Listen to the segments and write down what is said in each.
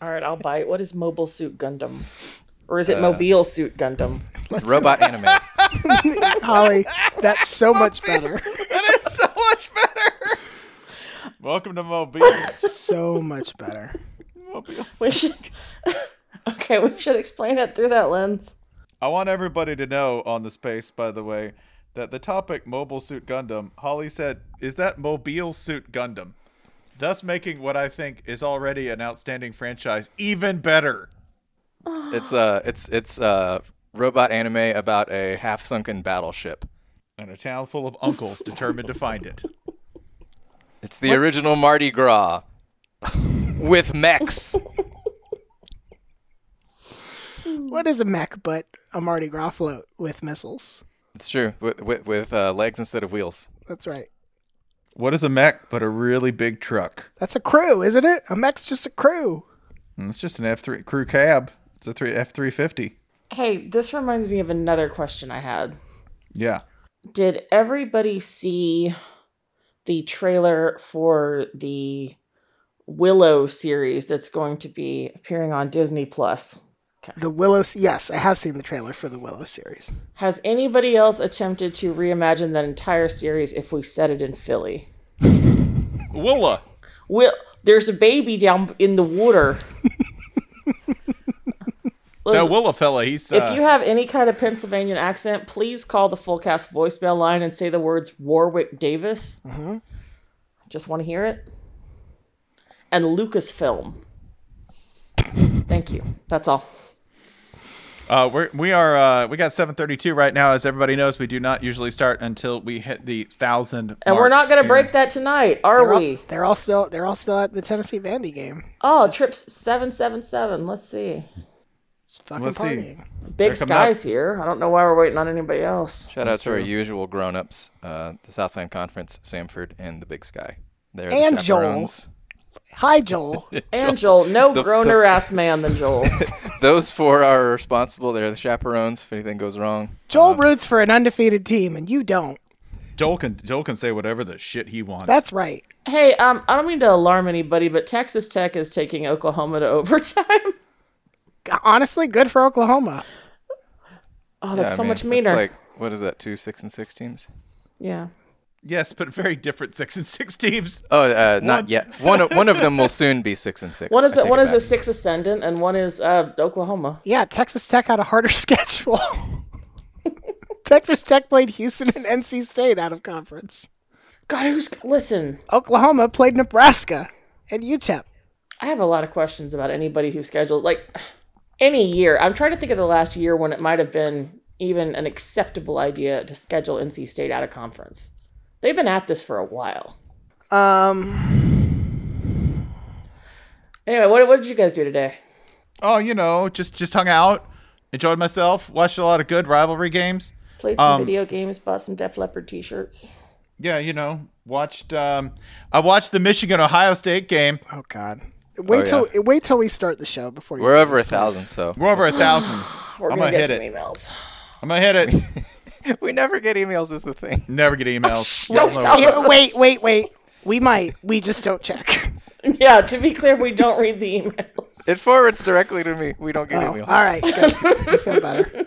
All right, I'll bite. What is Mobile Suit Gundam? Or is it uh, Mobile Suit Gundam? Robot anime. Holly, that's so much better. That is so much better. Welcome to Mobile. So much better. Mobile. We should. okay, we should explain it through that lens. I want everybody to know on the space, by the way, that the topic Mobile Suit Gundam, Holly said, is that Mobile Suit Gundam, thus making what I think is already an outstanding franchise even better. It's uh, it's it's uh, robot anime about a half-sunken battleship. And a town full of uncles determined to find it. It's the original Mardi Gras with mechs. What is a mech but a Mardi Gras float with missiles? It's true with with, with uh, legs instead of wheels. That's right. What is a mech but a really big truck? That's a crew, isn't it? A mech's just a crew. And it's just an F3 crew cab. It's a three F350. Hey, this reminds me of another question I had. Yeah. Did everybody see the trailer for the Willow series that's going to be appearing on Disney Plus? The Willow. Yes, I have seen the trailer for the Willow series. Has anybody else attempted to reimagine that entire series if we set it in Philly? Willa. Will there's a baby down in the water. That Willa fella, he's. Uh, if you have any kind of Pennsylvania accent, please call the full cast voicemail line and say the words Warwick Davis. I just want to hear it. And Lucasfilm. Thank you. That's all. Uh, we're, we are uh, we got 7:32 right now. As everybody knows, we do not usually start until we hit the thousand. And we're not going to break that tonight, are They're all, we? they're all still. They're all still at the Tennessee Vandy game. Oh, trips seven seven seven. Let's see. It's fucking Let's see. Big coming Sky's here. I don't know why we're waiting on anybody else. Shout out to our usual grown-ups, uh, the Southland Conference, Samford, and the Big Sky. They're the And Joel. Chaperones. Hi, Joel. And Joel, no The- the- ass man than Joel. Those four are responsible. They're the chaperones if anything goes wrong. Joel roots for an undefeated team, and you don't. Joel can Joel can say whatever the shit he wants. That's right. hey, um, I don't mean to alarm anybody, but Texas Tech is taking Oklahoma to overtime. Honestly, good for Oklahoma. Oh, that's Yeah, I so mean, much it's meaner. like what is that? Two six and six teams. yeah. Yes, but very different six and six teams. Oh, uh, not yet. One of, one of them will soon be six and six. One is I a, take one it is a six ascendant, and one is uh, Oklahoma. Yeah, Texas Tech had a harder schedule. Texas Tech played Houston and NC State out of conference. God, who's listen? Oklahoma played Nebraska and UTEP. I have a lot of questions about anybody who scheduled like any year. I'm trying to think of the last year when it might have been even an acceptable idea to schedule NC State out of conference. They've been at this for a while. Um, Anyway, what, what did you guys do today? Oh, you know, just just hung out, enjoyed myself, watched a lot of good rivalry games. Played some Um, video games, bought some Def Leppard t-shirts. Yeah, you know, watched. Um, I watched the Michigan Ohio State game. oh God. Wait Oh, till wait till we start the show before you. We're over a this, thousand, so We're over a thousand. We're I'm gonna, gonna get hit some it. emails. I'm gonna hit it. we never get emails. Is the thing. Never get emails. Don't Hell no. tell Yeah, wait, wait, wait. We might. We just don't check. Yeah, to be clear, we don't read the emails. It forwards directly to me. We don't get Oh, emails. all right, good. I feel better.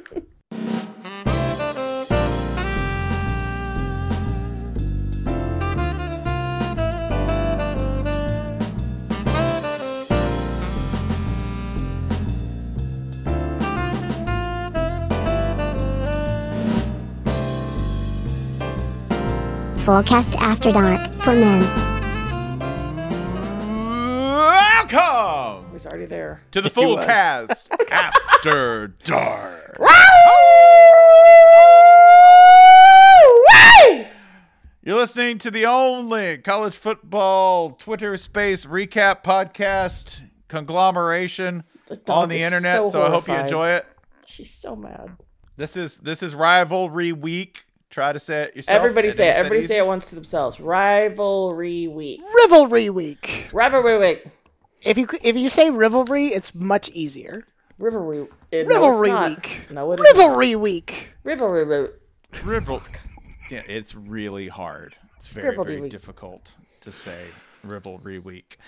Fullcast After Dark for men. Welcome He's already there. to the full was. cast after dark. You're listening to the only college football Twitter space recap podcast conglomeration dog on the is internet, so so, I hope you horrified. enjoy it. She's so mad. This is this is rivalry week. Try to say it yourself. Everybody say it. Everybody easy. say it once to themselves. Rivalry week. Rivalry week. Rivalry week. If you if you say rivalry, it's much easier. Rivalry. eh, no, Rivalry it's not. week. No, it isn't. Rivalry week. Rivalry week. Rival. Yeah, it's really hard. It's very Rivalry very week. difficult to say rivalry week.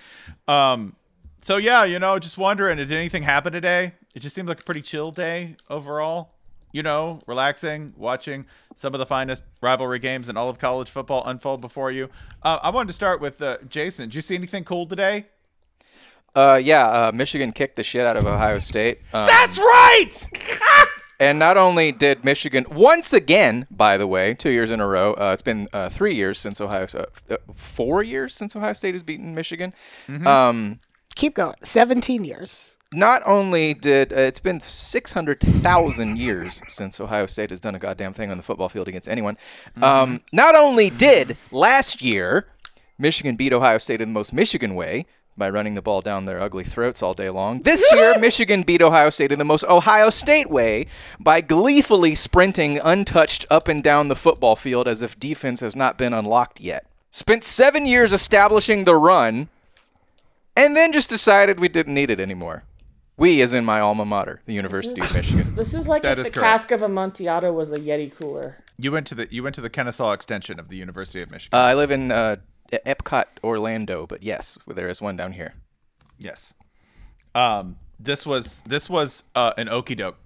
Um. So yeah, you know, just wondering, did anything happen today? It just seemed like a pretty chill day overall. You know, relaxing, watching some of the finest rivalry games in all of college football unfold before you. Uh, I wanted to start with uh, Jason. Did you see anything cool today? Uh, yeah, uh, Michigan kicked the shit out of Ohio State. Um, That's right. and not only did Michigan once again, by the way, two years in a row. Uh, it's been uh, three years since Ohio, four years since Ohio State has beaten Michigan. Um, Keep going. Seventeen years. Not only did uh, it's been 600,000 years since Ohio State has done a goddamn thing on the football field against anyone. Um, not only did last year Michigan beat Ohio State in the most Michigan way by running the ball down their ugly throats all day long. This year Michigan beat Ohio State in the most Ohio State way by gleefully sprinting untouched up and down the football field as if defense has not been unlocked yet. Spent 7 years establishing the run and then just decided we didn't need it anymore. We, as in my alma mater, the University of Michigan. This is like That if is the correct. cask of Amontillado was a Yeti cooler. You went to the you went to the Kennesaw extension of the University of Michigan. Uh, I live in uh, Epcot, Orlando, but yes, there is one down here. Yes. Um, this was this was uh, an okey doke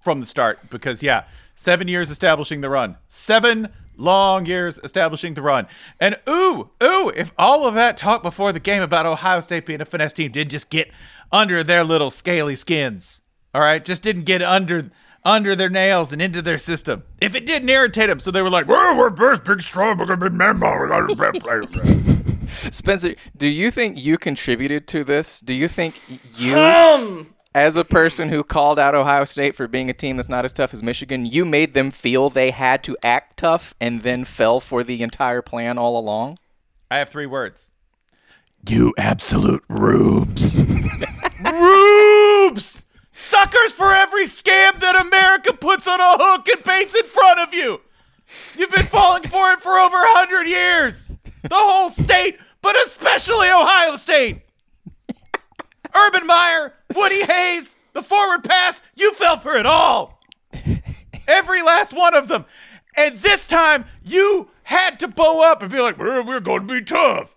from the start because yeah, seven years establishing the run, seven long years establishing the run, and ooh ooh, if all of that talk before the game about Ohio State being a finesse team did just get under their little scaly skins, all right, just didn't get under under their nails and into their system. If it didn't irritate them, so they were like, "Well, we're big, big, strong, we're gonna be men, we're gonna be Spencer, do you think you contributed to this? Do you think you, Um, as a person who called out Ohio State for being a team that's not as tough as Michigan, you made them feel they had to act tough and then fell for the entire plan all along? I have three words. You absolute rubes. rubes! Suckers for every scam that America puts on a hook and paints in front of you. You've been falling for it for over a hundred years. The whole state, but especially Ohio State. Urban Meyer, Woody Hayes, the forward pass, you fell for it all. Every last one of them. And this time, you had to bow up and be like, we're, we're going to be tough.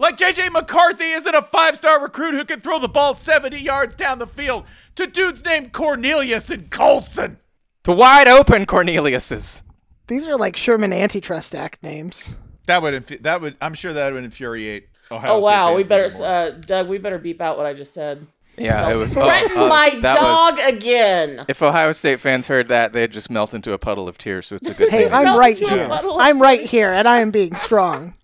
Like JJ McCarthy isn't a five star recruit who can throw the ball 70 yards down the field to dudes named Cornelius and Colston. To wide open Cornelius's. These are like Sherman Antitrust Act names. That would, infu- that would, I'm sure that would infuriate Ohio oh State wow, we better, uh, Doug. We better beep out what I just said. Yeah, it was. oh, Threaten uh, my that was- dog again. if Ohio State fans heard that, they'd just melt into a puddle of tears. So it's a good Hey. I'm right here. I'm right here, and I am being strong.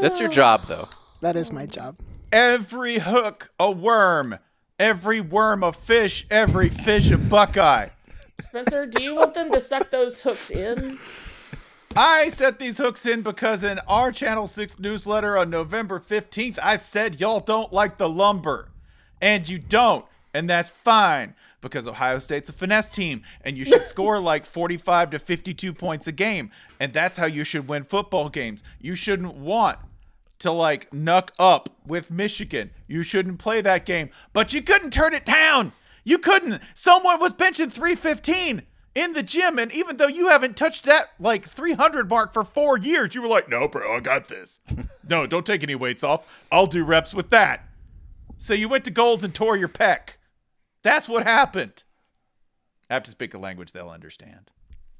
That's your job, though. That is my job. Every hook a worm, every worm a fish, every fish a buckeye. Spencer, do you want them to suck those hooks in? I set these hooks in because in our Channel 6 newsletter on November 15th, I said y'all don't like the lumber. And you don't. And that's fine because Ohio State's a finesse team and you should score like 45 to 52 points a game. And that's how you should win football games. You shouldn't want to like nuck up with Michigan. You shouldn't play that game. But you couldn't turn it down. You couldn't. Someone was benching 315 in the gym, and even though you haven't touched that like 300 mark for four years, you were like, no, bro, I got this. no, don't take any weights off. I'll do reps with that. So you went to Golds and tore your pec. That's what happened. I have to speak a language they'll understand.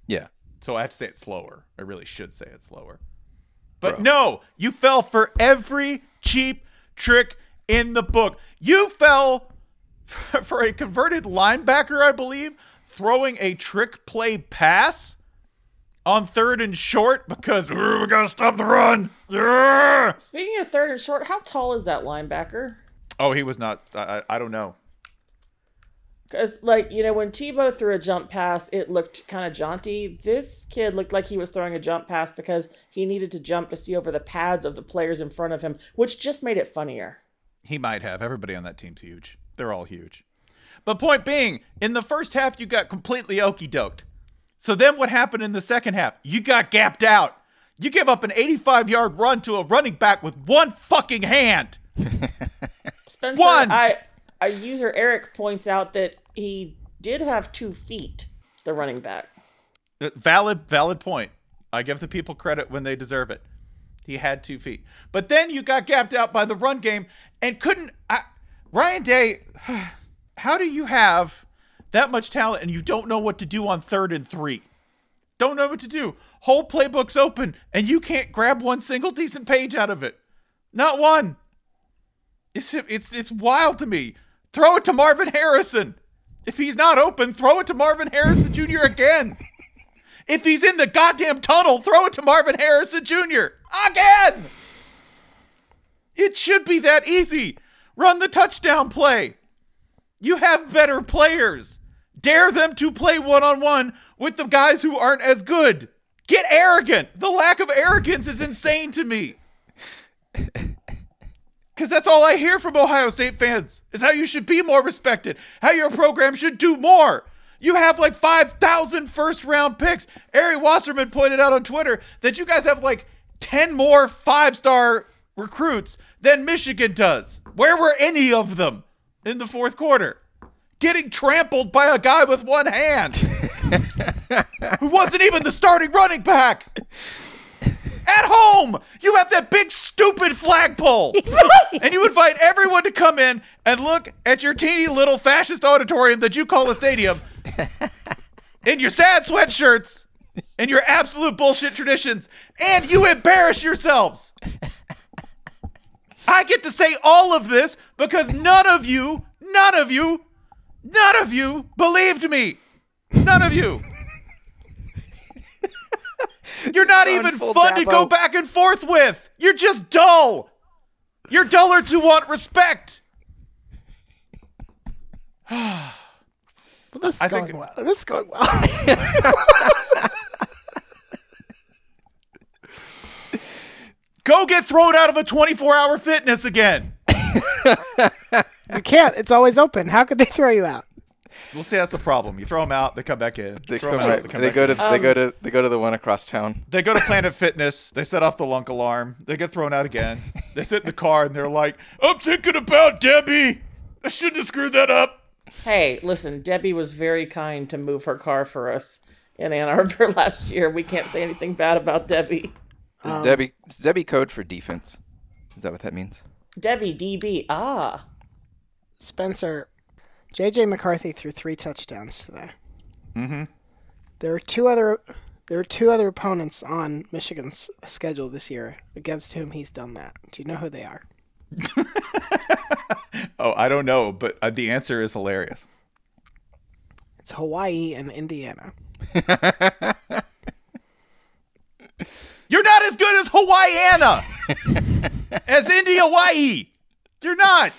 Yeah. So I have to say it slower. I really should say it slower. But no, you fell for every cheap trick in the book. You fell for a converted linebacker, I believe, throwing a trick play pass on third and short because "Ugh, we gotta stop the run. Ugh." Speaking of third and short, how tall is that linebacker? Oh, he was not. I, I, I don't know. Because, like, you know, when Tebow threw a jump pass, it looked kind of jaunty. This kid looked like he was throwing a jump pass because he needed to jump to see over the pads of the players in front of him, which just made it funnier. He might have. Everybody on that team's huge. They're all huge. But point being, in the first half, you got completely okey doked. So then what happened in the second half? You got gapped out. You give up an 85 yard run to a running back with one fucking hand. Spencer, One! I, a user Eric points out that he did have two feet, the running back. Uh, Valid, valid point. I give the people credit when they deserve it. He had two feet, but then you got gapped out by the run game and couldn't. I, Ryan Day, how do you have that much talent and you don't know what to do on third and three? Don't know what to do. Whole playbook's open and you can't grab one single decent page out of it. Not one. It's it's it's wild to me. Throw it to Marvin Harrison. If he's not open, throw it to Marvin Harrison Jr. again. If he's in the goddamn tunnel, throw it to Marvin Harrison Jr. again. It should be that easy. Run the touchdown play. You have better players. Dare them to play one on one with the guys who aren't as good. Get arrogant. The lack of arrogance is insane to me. Because that's all I hear from Ohio State fans is how you should be more respected, how your program should do more. You have like 5,000 first round picks. Ari Wasserman pointed out on Twitter that you guys have like 10 more five star recruits than Michigan does. Where were any of them in the fourth quarter? Getting trampled by a guy with one hand who wasn't even the starting running back. At home, you have that big stupid flagpole. and you invite everyone to come in and look at your teeny little fascist auditorium that you call a stadium in your sad sweatshirts and your absolute bullshit traditions, and you embarrass yourselves. I get to say all of this because none of you, none of you, none of you believed me. None of you. You're not even fun to go back and forth with. You're just dull. You're duller to want respect. Well, this is I going think- well. This is going well. Go get thrown out of a 24 hour fitness again. you can't. It's always open. How could they throw you out? We'll see. That's the problem. You throw them out, they come back in. They, throw come 'em out, right- come they back go in. to they go to they go to the one across town. They go to Planet Fitness. They set off the lunk alarm. They get thrown out again. They sit in the car and they're like, "I'm thinking about Debbie. I shouldn't have screwed that up." Hey, listen, Debbie was very kind to move her car for us in Ann Arbor last year. We can't say anything bad about Debbie. Is Debbie is Debbie code for defense? Is that what that means? Debbie DB. Ah. Spencer, JJ McCarthy threw three touchdowns today. Mm-hmm. There are two other there are two other opponents on Michigan's schedule this year against whom he's done that. Do you know who they are? Oh, I don't know, but uh, the answer is hilarious. It's Hawaii and Indiana. You're not as good as Hawaiiana, as India Hawaii. You're not.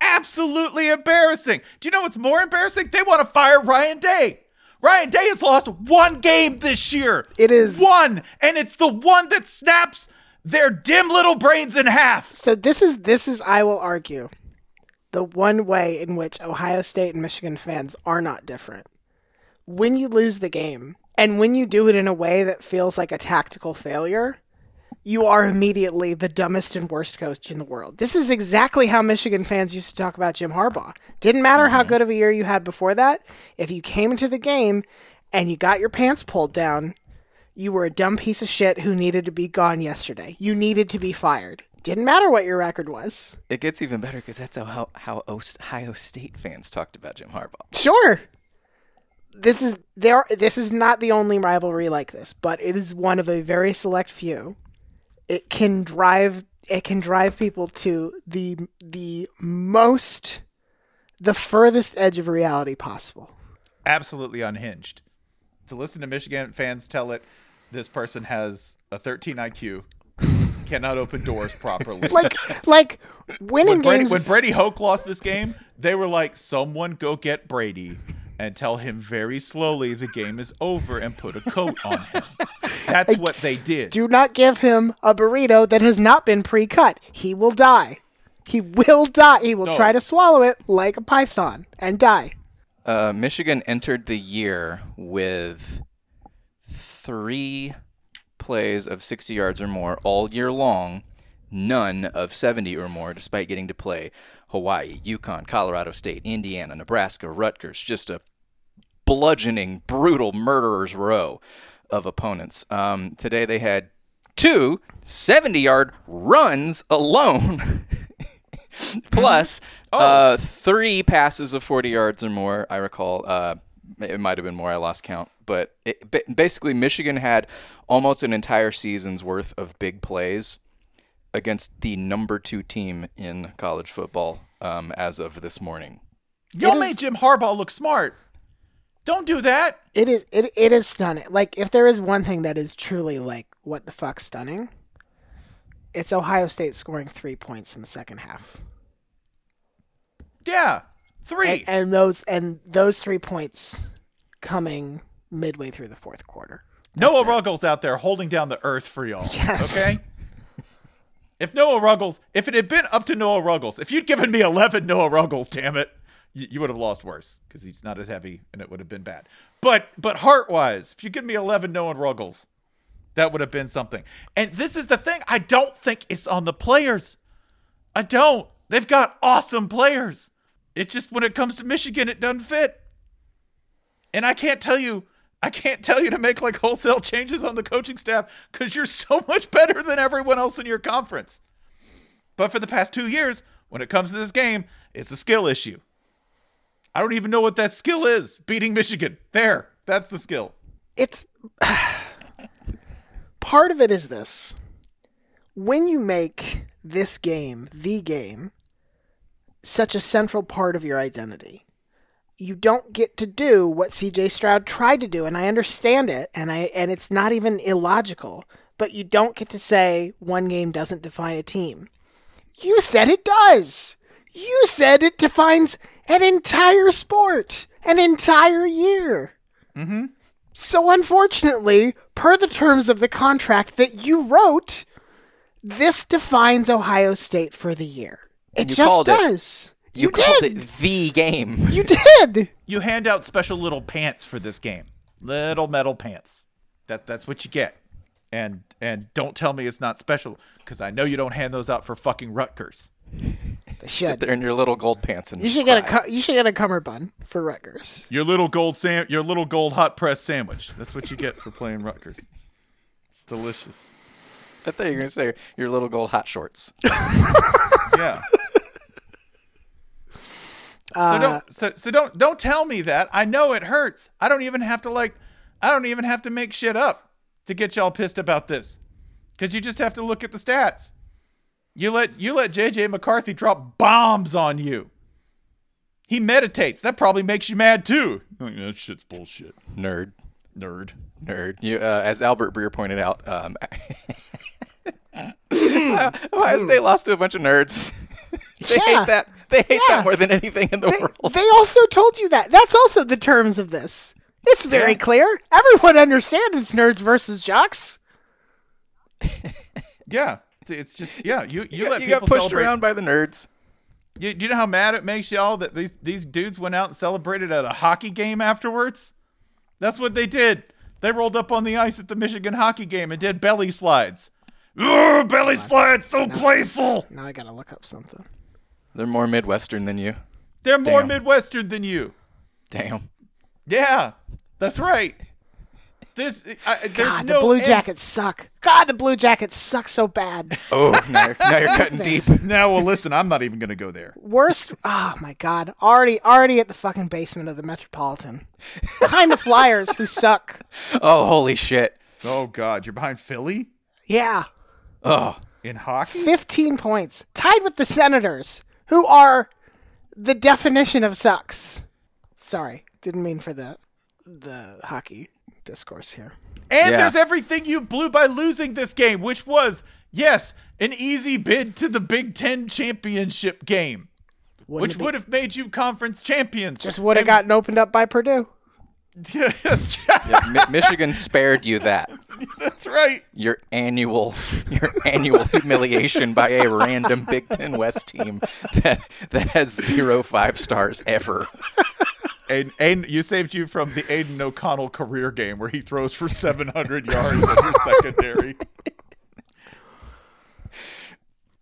Absolutely embarrassing. Do you know what's more embarrassing? They want to fire Ryan Day. Ryan Day has lost one game this year. It is- one, and it's the one that snaps their dim little brains in half. So this is this is I will argue the one way in which Ohio State and Michigan fans are not different. When you lose the game and when you do it in a way that feels like a tactical failure, you are immediately the dumbest and worst coach in the world. This is exactly how Michigan fans used to talk about Jim Harbaugh. Didn't matter how good of a year you had before that, if you came into the game and you got your pants pulled down, you were a dumb piece of shit who needed to be gone yesterday. You needed to be fired. Didn't matter what your record was. It gets even better because that's how how Ohio State fans talked about Jim Harbaugh. Sure. This is there this is not the only rivalry like this, but it is one of a very select few. It can drive it can drive people to the the most the furthest edge of reality possible. Absolutely unhinged. To listen to Michigan fans tell it, this person has a 13 IQ, cannot open doors properly. Like like winning when Brady, games when Brady Hoke lost this game, they were like, "Someone go get Brady and tell him very slowly the game is over and put a coat on him." That's what they did. do not give him a burrito that has not been pre-cut. He will die. He will die. He will No. try to swallow it like a python and die. Uh, Michigan entered the year with three plays of 60 yards or more all year long, none of 70 or more, despite getting to play Hawaii, UConn, Colorado State, Indiana, Nebraska, Rutgers. Just a bludgeoning, brutal murderer's row of opponents. Um, today they had two 70 yard runs alone. Plus, uh, three passes of 40 yards or more. I recall. Uh, it might have been more. I lost count. But it, basically, Michigan had almost an entire season's worth of big plays against the number two team in college football um, as of this morning. Y'all It made Jim Harbaugh look smart. Don't do that. It is it it is stunning. Like if there is one thing that is truly like what the fuck stunning, it's Ohio State scoring three points in the second half. Yeah. Three. And, and those and those three points coming midway through the fourth quarter. Noah Ruggles out there holding down the earth for y'all. Yes. Okay? if Noah Ruggles, if it had been up to Noah Ruggles, if you'd given me 11 Noah Ruggles, damn it, you, you would have lost worse because he's not as heavy and it would have been bad. But but heart wise, if you give me 11 Noah Ruggles, that would have been something. And this is the thing I don't think it's on the players. I don't. They've got awesome players. It just when it comes to Michigan, it doesn't fit. And I can't tell you, I can't tell you to make like wholesale changes on the coaching staff because you're so much better than everyone else in your conference. But for the past two years, when it comes to this game, it's a skill issue. I don't even know what that skill is. Beating Michigan. There. That's the skill. It's part of it is this. When you make this game, the game, such a central part of your identity, you don't get to do what CJ Stroud tried to do and I understand it and I and it's not even illogical, but you don't get to say one game doesn't define a team. You said it does. You said it defines an entire sport, an entire year. So unfortunately, per the terms of the contract that you wrote, this defines Ohio State for the year. It just does. it. Does. You, You, called did. it the game. You did. You hand out special little pants for this game. Little metal pants. That that's what you get. And and don't tell me it's not special because I know you don't hand those out for fucking Rutgers. Sit there in your little gold pants and You should get a cry. cu- you should get a cummerbund for Rutgers. Your little gold sam- your little gold hot press sandwich. That's what you get for playing Rutgers. It's delicious. I thought you were gonna say your little gold hot shorts. Yeah. So don't so, so don't don't tell me that. I know it hurts. I don't even have to like I don't even have to make shit up to get y'all pissed about this. Cuz you just have to look at the stats. You let you let JJ McCarthy drop bombs on you. He meditates. That probably makes you mad too. Like, that shit's bullshit. Nerd. Nerd. Nerd. You, uh, as Albert Breer pointed out, um, Ohio State lost to a bunch of nerds. they Yeah. hate that. They hate Yeah. that more than anything in the They, world. they also told you that. That's also the terms of this. It's very Yeah. clear. Everyone understands it's nerds versus jocks. Yeah. It's just yeah, you you, you let got, you got pushed celebrate. around by the nerds. You, you know how mad it makes y'all that these these dudes went out and celebrated at a hockey game afterwards? That's what they did. They rolled up on the ice at the Michigan hockey game and did belly slides. Ugh, belly slides, so playful. Now I gotta look up something. They're more Midwestern than you. They're more Damn. Midwestern than you. Damn. Yeah, that's right. This I, there's God, no the Blue end- Jackets suck. God, the Blue Jackets suck so bad. Oh, now you're, now you're cutting deep. Now, well, listen, I'm not even gonna go there. Worst. Oh my God. Already, already at the fucking basement of the Metropolitan, behind the Flyers, who suck. Oh, holy shit. Oh God, you're behind Philly Yeah, Oh, in hockey. 15 points, tied with the Senators, who are the definition of sucks. Sorry, didn't mean for the the hockey discourse here. And Yeah. there's everything you blew by losing this game, which was, yes, an easy bid to the Big Ten championship game, Wouldn't which would have made you conference champions. just would have gotten opened up by Purdue. Yeah, that's, Yeah, Mi- Michigan spared you that. that's right. Your annual, your annual humiliation by a random Big Ten West team that that has zero five stars ever. And, and you saved you from the Aidan O'Connell career game where he throws for 700 yards in your secondary.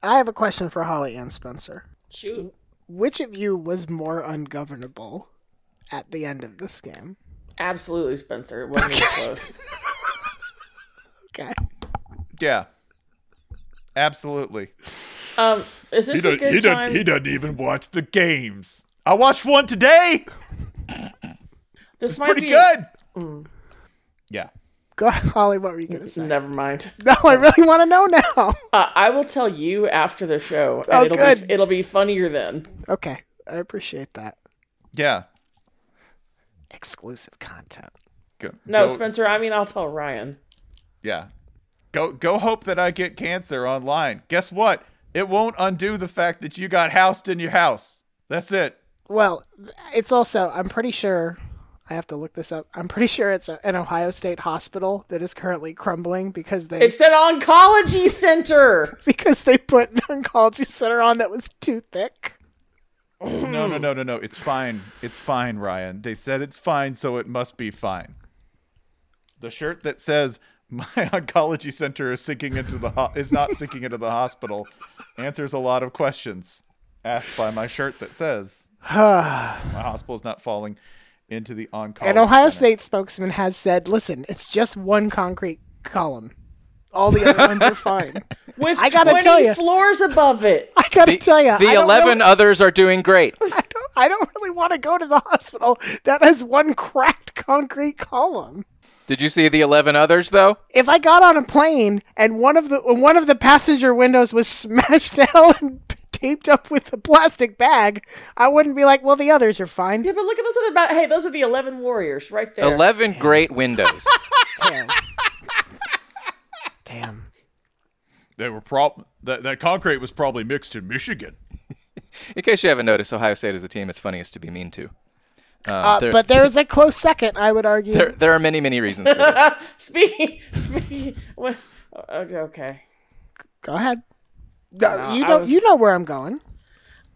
I have a question for Holly and Spencer. Shoot. Which of you was more ungovernable at the end of this game? Absolutely, Spencer. It wasn't even close. Okay. Yeah. Absolutely. Um, is this a good time? He doesn't even watch the games. I watched one today. this might Pretty be good. Yeah. Go ahead, Holly. What were you gonna say? Never mind. No, I really want to know now. Uh, I will tell you after the show, and Oh, it'll good. be it'll be funnier then. Okay, I appreciate that. Yeah. Exclusive content. Go, No, go- Spencer. I mean, I'll tell Ryan. Yeah. Go go hope that I get cancer online. Guess what? It won't undo the fact that you got housed in your house. That's it. Well, it's also I'm pretty sure I have to look this up. I'm pretty sure it's a, an Ohio State hospital that is currently crumbling because they It's that oncology center. because they put an oncology center on that was too thick. No, no, no, no, no. It's fine. It's fine, Ryan. They said it's fine, so it must be fine. The shirt that says my oncology center is sinking into the ho- is not sinking into the hospital answers a lot of questions asked by my shirt that says my hospital is not falling into the oncology. An Ohio center. State spokesman has said, "Listen, it's just one concrete column. All the other ones are fine." With I gotta 20 tell you, floors above it. I gotta tell you, The eleven others are doing great. I don't, I don't really want to go to the hospital that has one cracked concrete column. Did you see the eleven others though? If I got on a plane and one of the one of the passenger windows was smashed out and taped up with a plastic bag, I wouldn't be like, "Well, the others are fine." Yeah, but look at those other. Ba- hey, those are the eleven warriors right there. Eleven great windows. Damn. Damn. They were prob that that concrete was probably mixed in Michigan. In case you haven't noticed, Ohio State is the team it's funniest to be mean to. Uh, Uh, there, but there's a close second, I would argue. there, there are many, many reasons for this. Speaking, speaking. what- Okay, okay. Go ahead. No, you I know, was- you know where I'm going.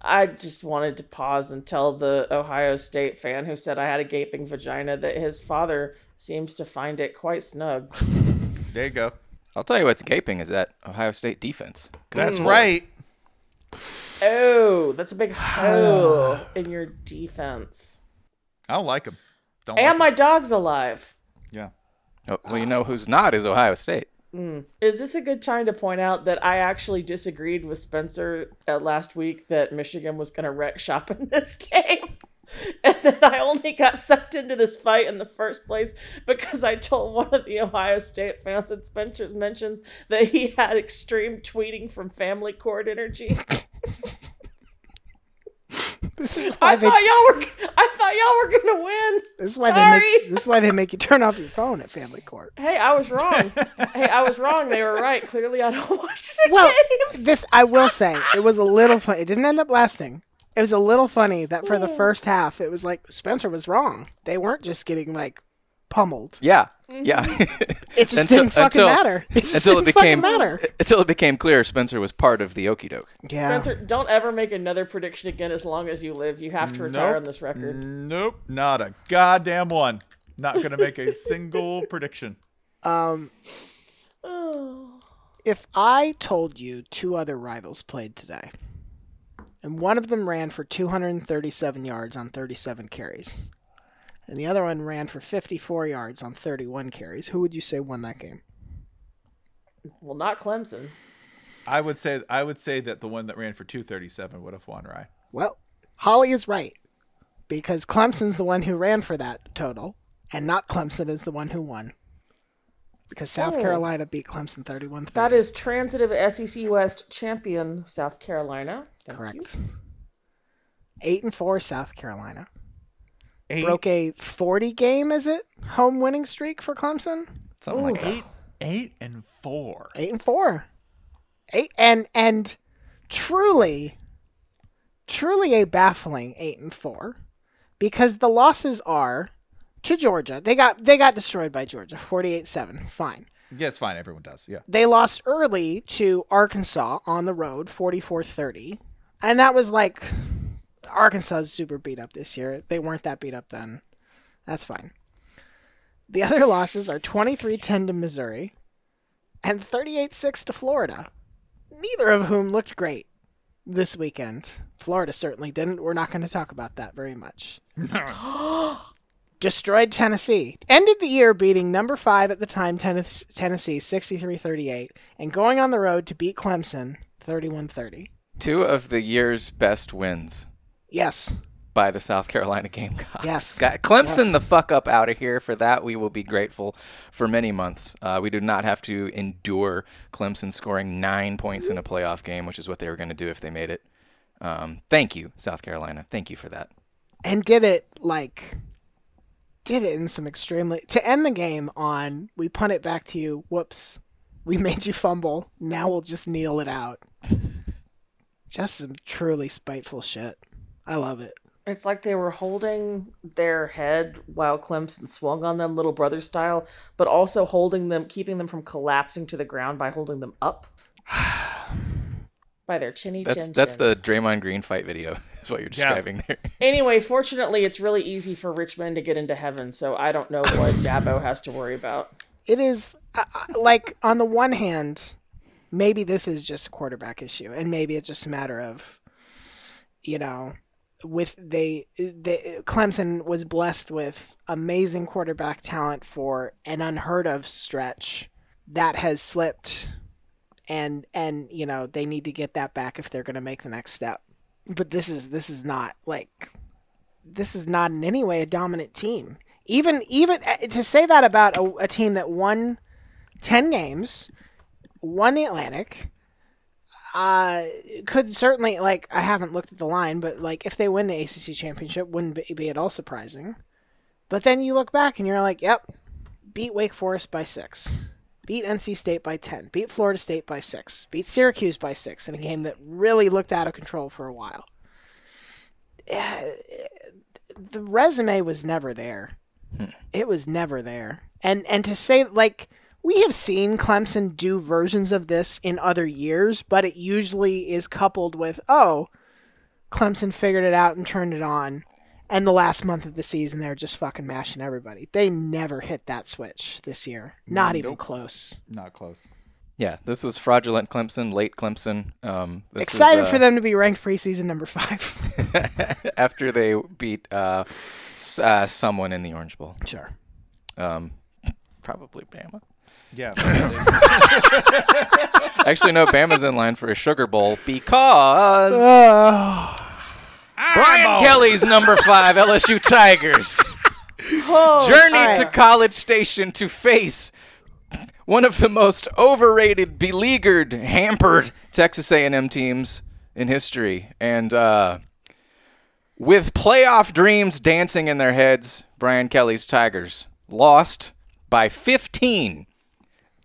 I just wanted to pause and tell the Ohio State fan who said I had a gaping vagina that his father seems to find it quite snug. There you go. I'll tell you what's gaping is that Ohio State defense. That's right. Oh, that's a big hole in your defense. I don't like them. Don't And like my dog's alive. yeah. Oh, well, you know who's not is Ohio State. Is this a good time to point out that I actually disagreed with Spencer uh, last week that Michigan was going to wreck shop in this game? And that I only got sucked into this fight in the first place because I told one of the Ohio State fans at Spencer's mentions that he had extreme tweeting from family court energy. This is why I they. thought y'all were I thought y'all were gonna win. This is why they make. This is why they make you turn off your phone at family court. Hey, I was wrong. hey, I was wrong. They were right. Clearly, I don't watch the Well, games. this I will say, it was a little funny. It didn't end up lasting. It was a little funny that for the first half, it was like Spencer was wrong. They weren't just getting like pummeled. Yeah, yeah. It just Until- didn't fucking until- matter. It just until it didn't fucking became matter. until it became clear Spencer was part of the okey doke. Yeah. Spencer, don't ever make another prediction again as long as you live. You have to retire Nope. on this record. Nope. Not a goddamn one. Not gonna make a single prediction. Um, if I told you two other rivals played today, and one of them ran for 237 yards on 37 carries, and the other one ran for 54 yards on 31 carries, who would you say won that game? Well, not Clemson. I would say I would say that the one that ran for 237 would have won, right? Well, Holly is right because Clemson's the one who ran for that total, and not Clemson is the one who won. Because South Oh. Carolina beat Clemson 31 That is transitive SEC West champion South Carolina. Thank correct. you. 8 and 4 South Carolina. Eight, Broke a 40 game, is it? Home winning streak for Clemson? Something like that. eight, eight and four. 8 and 4. 8 and and truly truly a baffling 8 and 4 because the losses are to Georgia. They got they got destroyed by Georgia, 48-7. Fine. Yeah, it's fine. Everyone does. Yeah. They lost early to Arkansas on the road, 44-30. And that was like Arkansas is super beat up this year. They weren't that beat up then. That's fine. The other losses are 23-10 to Missouri and 38-6 to Florida. Neither of whom looked great this weekend. Florida certainly didn't. We're not going to talk about that very much. Destroyed Tennessee. Ended the year beating number five at the time, Tennessee, 63 38, and going on the road to beat Clemson, 31 30. Two of the year's best wins Yes. by the South Carolina Gamecocks. Yes. Got Clemson Yes. the fuck up out of here. For that, we will be grateful for many months. Uh, we do not have to endure Clemson scoring nine points in a playoff game, which is what they were going to do if they made it. Um, thank you, South Carolina. Thank you for that. And did it like. Did it in some extremely. To end the game on, we punt it back to you. Whoops. We made you fumble. Now we'll just kneel it out. Just some truly spiteful shit. I love it. It's like they were holding their head while Clemson swung on them, little brother style, but also holding them, keeping them from collapsing to the ground by holding them up by their chinny That's chin that's the chins. Draymond Green fight video. Is what you're describing there. Anyway, fortunately, it's really easy for rich men to get into heaven, so I don't know what Dabo has to worry about. it is uh, uh, like on the one hand maybe this is just a quarterback issue and maybe it's just a matter of you know with they, they Clemson was blessed with amazing quarterback talent for an unheard of stretch that has slipped and and you know they need to get that back if they're going to make the next step but this is this is not like this is not in any way a dominant team. Even even uh, to say that about a, a team that won ten games, won the Atlantic, uh, could certainly like I haven't looked at the line, but like if they win the ACC championship, wouldn't be, be at all surprising. But then you look back and you're like, yep, beat Wake Forest by six, beat NC State by ten, beat Florida State by six, beat Syracuse by six in a game that really looked out of control for a while the resume was never there. Hmm. It was never there. And and to say like we have seen Clemson do versions of this in other years, but it usually is coupled with oh, Clemson figured it out and turned it on. And the last month of the season, they're just fucking mashing everybody. They never hit that switch this year. Not even close. Not close. Yeah, this was fraudulent Clemson, late Clemson. Um, this is, Excited uh, for them to be ranked preseason number five. after they beat uh, uh, someone in the Orange Bowl. sure. Um, probably Bama. Yeah. Actually, no, Bama's in line for a Sugar Bowl because Brian Kelly's number five LSU Tigers journeyed to. College Station to face one of the most overrated, beleaguered, hampered Texas A&M teams in history, and uh, with playoff dreams dancing in their heads, Brian Kelly's Tigers lost by 15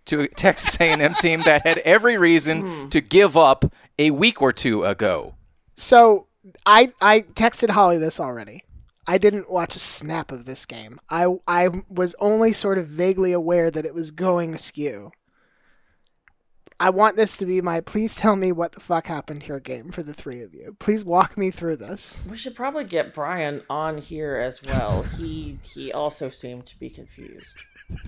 to a Texas A&M team that had every reason to give up a week or two ago. So I I texted Holly this already. I didn't watch a snap of this game. I I was only sort of vaguely aware that it was going askew. I want this to be my please tell me what the fuck happened here game for the three of you. Please walk me through this. We should probably get Brian on here as well. He he also seemed to be confused.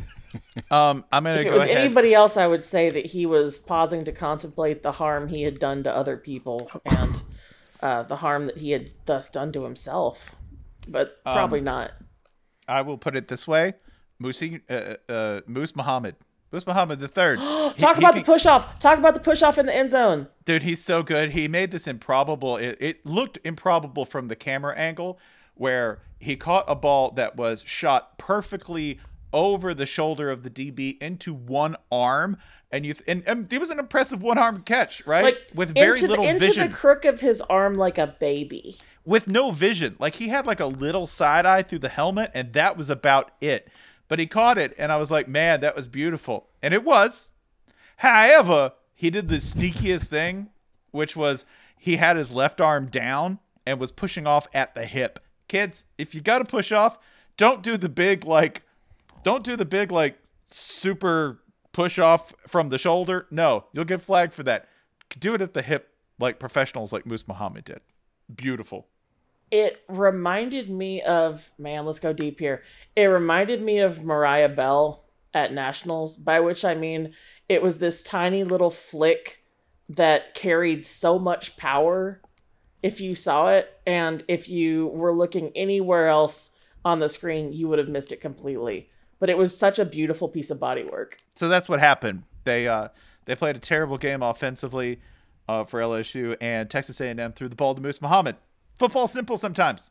Um, I'm gonna If it go was ahead. anybody else, I would say that he was pausing to contemplate the harm he had done to other people and uh, the harm that he had thus done to himself. But probably not. I will put it this way: Musi, uh, uh, Moose Muhammad, Moose Muhammad the third. Talk about the push off. Talk about the push off in the end zone. dude. He's so good. He made this improbable. It, it looked improbable from the camera angle, where he caught a ball that was shot perfectly over the shoulder of the DB into one arm, and you and, and it was an impressive one arm catch, right? Like with very into little the, into vision. the crook of his arm like a baby. with no vision. Like he had like a little side eye through the helmet, and that was about it. But he caught it, and I was like, man, that was beautiful. And it was. However, he did the sneakiest thing, which was he had his left arm down and was pushing off at the hip. Kids, if you got to push off, don't do the big like don't do the big like super push off from the shoulder. No, you'll get flagged for that. Do it at the hip like professionals like Moose Muhammad did. Beautiful. It reminded me of man, let's go deep here. It reminded me of Mariah Bell at Nationals, by which I mean it was this tiny little flick that carried so much power if you saw it and if you were looking anywhere else on the screen you would have missed it completely but it was such a beautiful piece of body work So that's what happened. They uh they played a terrible game offensively uh, for LSU and Texas A&M threw the ball to Moose Muhammad. Football simple sometimes.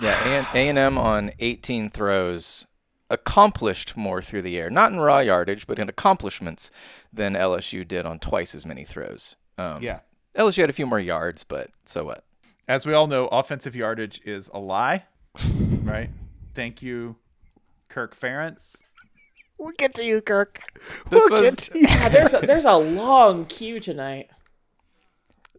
Yeah, and A and M on 18 throws accomplished more through the air, not in raw yardage, but in accomplishments than LSU did on twice as many throws. Um, Yeah. LSU had a few more yards, but so what? As we all know, offensive yardage is a lie, right? Thank you, Kirk Ferentz. We'll get to you, Kirk. This we'll was- get to you. Yeah, there's a, there's a long queue tonight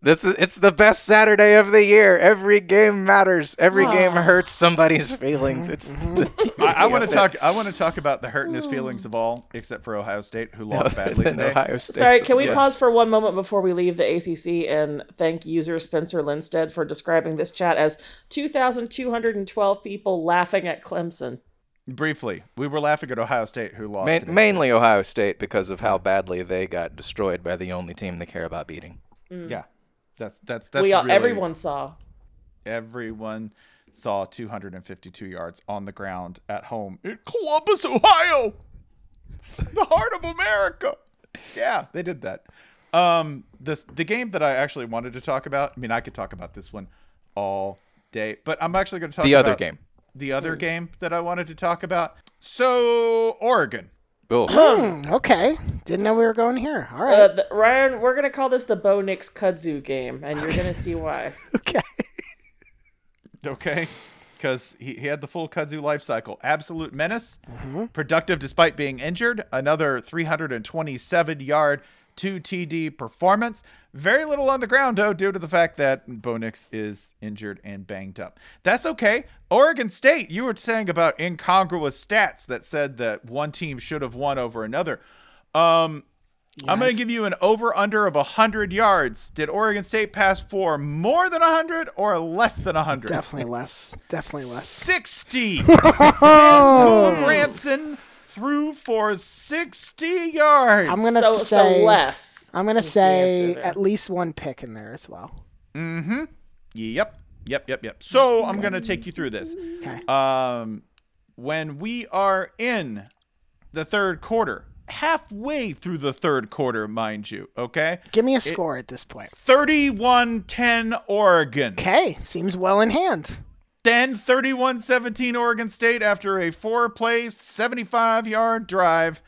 This is it's the best Saturday of the year. Every game matters. Every game hurts somebody's feelings. It's the, I, I want to talk. I want to talk about the hurting his feelings of all, except for Ohio State, who lost badly than today. Ohio State. Sorry, can we Yes. pause for one moment before we leave the ACC and thank user Spencer Lindstedt for describing this chat as 2,212 people laughing at Clemson. Briefly, we were laughing at Ohio State, who lost. Main, today. mainly Ohio State because of how badly they got destroyed by the only team they care about beating. Yeah, that's that's that's we all, really- everyone saw. everyone saw 252 yards on the ground at home in Columbus, Ohio, the heart of America. Yeah, they did that. Um, this the game that I actually wanted to talk about. I mean, I could talk about this one all day, but I'm actually going to talk The other game. The other hmm. game that I wanted to talk about. So Oregon. Oh, Okay. Didn't know we were going here. All right. Uh, the, Ryan, we're gonna call this the Bo Nix Kudzu game, and you're gonna see why. okay. Okay. Because he, he had the full kudzu life cycle. Absolute menace, mm-hmm. productive despite being injured, another 327 yard, 2 TD performance. Very little on the ground, though, due to the fact that Bo Nix is injured and banged up. That's okay. Oregon State, you were saying about incongruous stats that said that one team should have won over another. Um, I'm going to give you an over under of 100 yards. Did Oregon State pass for more than 100 or less than 100? Definitely less. Definitely less. 60. Gulbranson threw for 60 yards. I'm gonna so say so less. I'm gonna say at least one pick in there as well. Mm hmm. Yep. Yep, yep, yep. So I'm going to take you through this. Okay. Um, when we are in the third quarter, halfway through the third quarter, mind you, okay? Give me a score at this point. 31 10 Oregon. Okay. Seems well in hand. Then 31 17 Oregon State after a four play, 75 yard drive.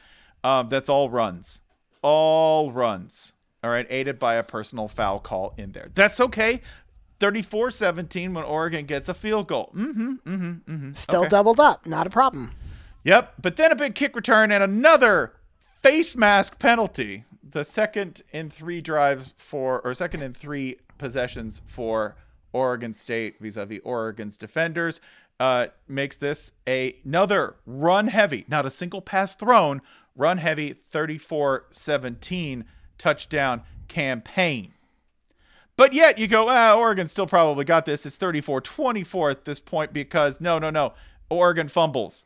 Um, that's all runs. All runs. All right. Aided by a personal foul call in there. That's okay. 34 17 when Oregon gets a field goal. Mm hmm. Mm-hmm. Still Okay. doubled up. Not a problem. Yep. But then a big kick return and another face mask penalty. The second in three drives for, or second in three possessions for Oregon State vis a vis Oregon's defenders. Uh, makes this a, another run heavy, not a single pass thrown, run heavy 34 17 touchdown campaign. But yet you go, ah, Oregon still probably got this. It's 34 24 at this point because no, no, no. Oregon fumbles.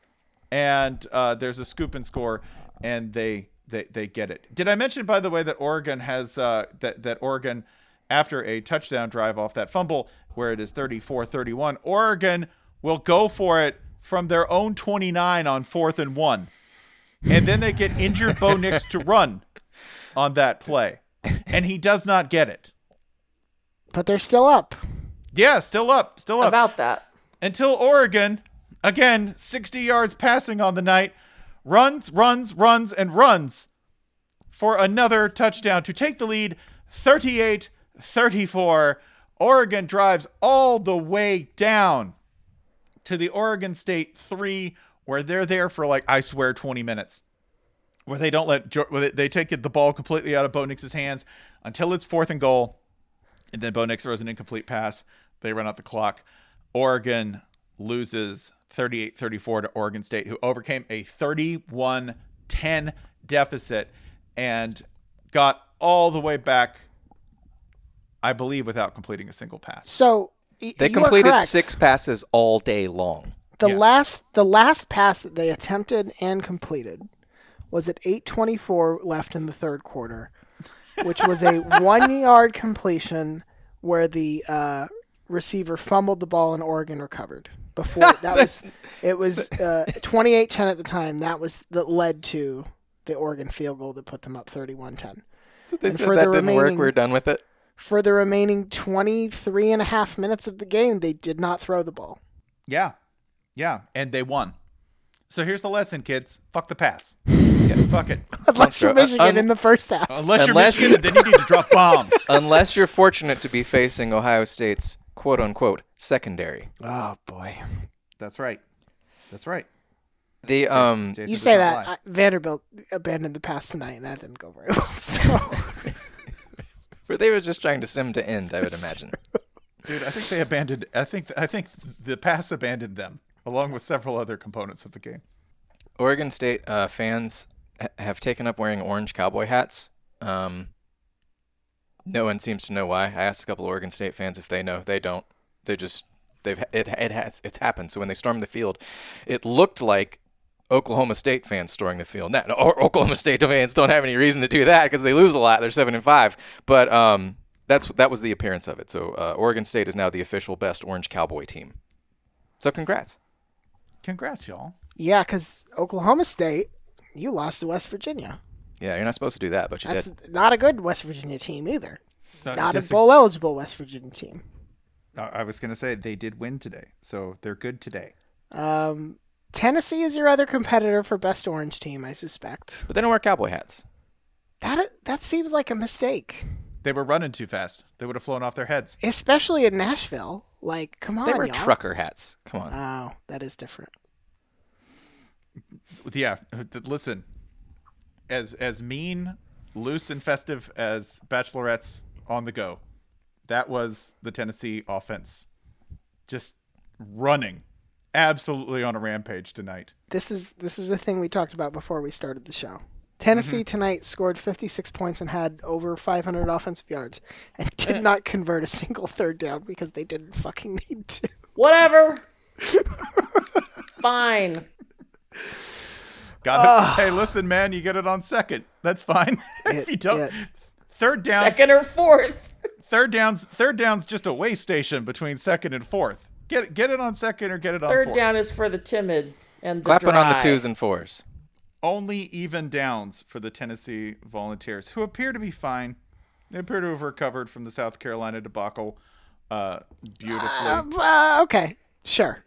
And uh, there's a scoop and score, and they, they they get it. Did I mention, by the way, that Oregon has uh, that that Oregon, after a touchdown drive off that fumble, where it is 34-31, Oregon will go for it from their own 29 on fourth and one, and then they get injured Bo Nix to run on that play, and he does not get it. But they're still up. Yeah, still up, still up. About that. Until Oregon, again, 60 yards passing on the night, runs, runs, runs, and runs for another touchdown to take the lead 38 34. Oregon drives all the way down to the Oregon State three, where they're there for like, I swear, 20 minutes. Where they don't let, they take the ball completely out of Bo Nix's hands until it's fourth and goal. And then Bo Nix throws an incomplete pass. They run out the clock. Oregon loses 38-34 to Oregon State, who overcame a 31-10 deficit and got all the way back, I believe, without completing a single pass. So y- They you completed correct. six passes all day long. The Yeah. last the last pass that they attempted and completed was at 8:24 left in the third quarter, which was a one yard completion where the uh, receiver fumbled the ball and Oregon recovered. Before that was it was uh, 28-10 at the time. That was that led to the Oregon field goal that put them up 31-10. So they And said that the didn't work. We're done with it. For the remaining 23 and a half minutes of the game, they did not throw the ball. Yeah. Yeah. And they won. So here's the lesson, kids. Fuck the pass. Yeah, fuck it. Unless you're throw- uh, Michigan un- in the first half. Unless, Unless- you're Michigan, then you need to drop bombs. Unless you're fortunate to be facing Ohio State's quote unquote secondary. Oh boy. That's right. That's right. The um Jason You say that. I, Vanderbilt abandoned the pass tonight, and that didn't go very well. So but they were just trying to sim to end, I would imagine. Dude, I think they abandoned. I think I think the pass abandoned them, along with several other components of the game. Oregon State uh, fans ha- have taken up wearing orange cowboy hats. Um, no one seems to know why. I asked a couple of Oregon State fans if they know. They don't. They just they've it it has it's happened. So when they stormed the field, it looked like Oklahoma State fans storming the field. Now, or Oklahoma State fans don't have any reason to do that because they lose a lot. They're seven and five. But um, that's that was the appearance of it. So uh, Oregon State is now the official best orange cowboy team. So congrats. Congrats, y'all. yeah, because Oklahoma State, you lost to West Virginia. Yeah, you're not supposed to do that, but you That's did. not a good West Virginia team either. No, Not a dis- bowl eligible West Virginia team. I I was gonna say they did win today, so they're good today. Um, Tennessee is your other competitor for best orange team, I suspect. But they don't wear cowboy hats. That that seems like a mistake, They were running too fast. They would have flown off their heads. especially in Nashville. Like, come on, They wear y'all. trucker hats. Come on. Oh, that is different. Yeah, uh, listen. As as mean, loose, and festive as bachelorettes on the go, that was the Tennessee offense, just running, absolutely on a rampage tonight. this is this is the thing we talked about before we started the show. Tennessee Mm-hmm. tonight scored 56 points and had over 500 offensive yards and did not convert a single third down because they didn't fucking need to. Whatever. Fine. Got it. Hey, listen, man, you get it on second. That's fine. if you don't, it- third down, Second or fourth. third downs, third down's just a way station between second and fourth. Get get it on second or get it on Third fourth. down is for the timid and the Clapping on the twos and fours. only even downs for the Tennessee Volunteers, who appear to be fine. They appear to have recovered from the South Carolina debacle uh, beautifully. Uh, okay, sure.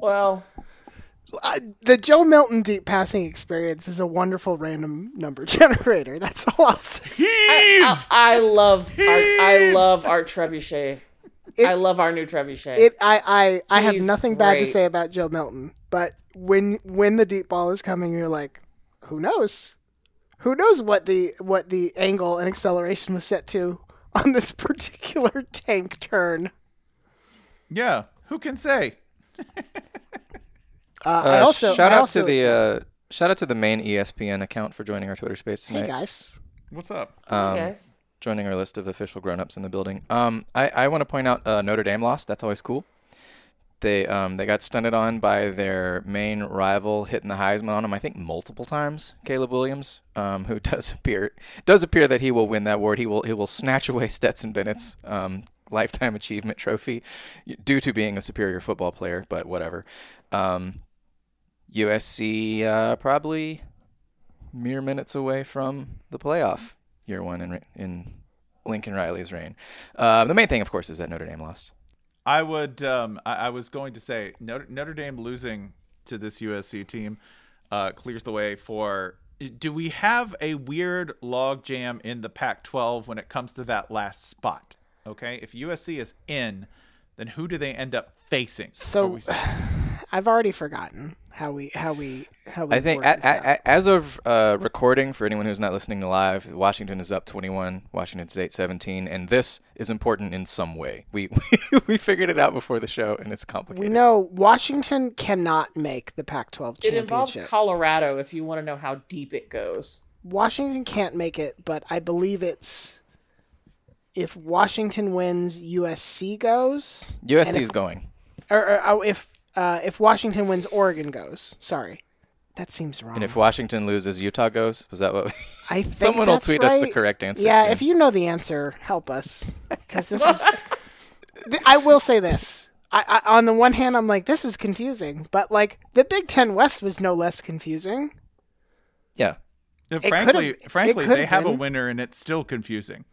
Well, Uh, the Joe Milton deep passing experience is a wonderful random number generator. That's all I'll say. I, I love Art, I love Art Trebuchet. I love our new Trebuchet. It, I, I, I have He's nothing bad to say about Joe Milton, but when when the deep ball is coming, you're like, who knows? Who knows what the what the angle and acceleration was set to on this particular tank turn? yeah, who can say? Uh, I Uh, also shout I out also, to the uh, shout out to the main ESPN account for joining our Twitter space hey guys. What's up? Um, guys. Joining our list of official grown-ups in the building. Um, I, I want to point out uh, Notre Dame lost. That's always cool. They um, they got stunted on by their main rival, hitting the Heisman on him. I think multiple times. Caleb Williams, um, who does appear does appear that he will win that award. He will he will snatch away Stetson Bennett's um, lifetime achievement trophy due to being a superior football player. But whatever. Um, USC uh, probably mere minutes away from the playoff year one in in Lincoln Riley's reign. Uh, the main thing, of course, is that Notre Dame lost. I would. Um, I, I was going to say Notre, Notre Dame losing to this USC team uh, clears the way for. Do we have a weird log jam in the Pac-12 when it comes to that last spot? Okay, if USC is in, then who do they end up facing? So- we- I've already forgotten. How we how we how we. I think work a, this out. a, a, as of uh, recording, for anyone who's not listening to live, Washington is up 21, Washington State 17, and this is important in some way. We we figured it out before the show, and it's complicated. we know Washington cannot make the Pac-12 It involves championship. Colorado if you want to know how deep it goes. Washington can't make it, but I believe it's if Washington wins, USC goes. USC is if, going. or, or oh, if uh, if Washington wins, Oregon goes. Sorry, that seems wrong. And if Washington loses, Utah goes. Was that what? I think Someone will that's tweet us the correct answer. Yeah, soon. if you know the answer, help us because this is. I will say this. I, I, on the one hand, I'm like, this is confusing, but like the Big Ten West was no less confusing. yeah. Frankly, frankly, could've they have a winner, and it's still confusing.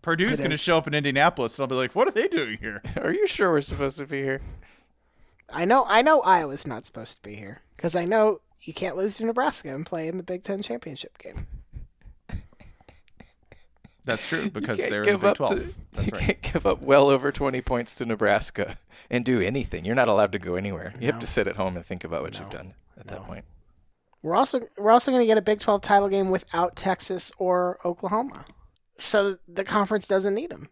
Purdue's It going to show up in Indianapolis, and I'll be like, "What are they doing here?" Are you sure we're supposed to be here? I know, I know, Iowa's not supposed to be here because I know you can't lose to Nebraska and play in the Big Ten championship game. That's true because they're in the Big Twelve. to, That's you right. can't give up well over 20 points to Nebraska and do anything. You're not allowed to go anywhere. You have to sit at home and think about what you've done at that point. We're also we're also going to get a Big Twelve title game without Texas or Oklahoma, so the conference doesn't need them.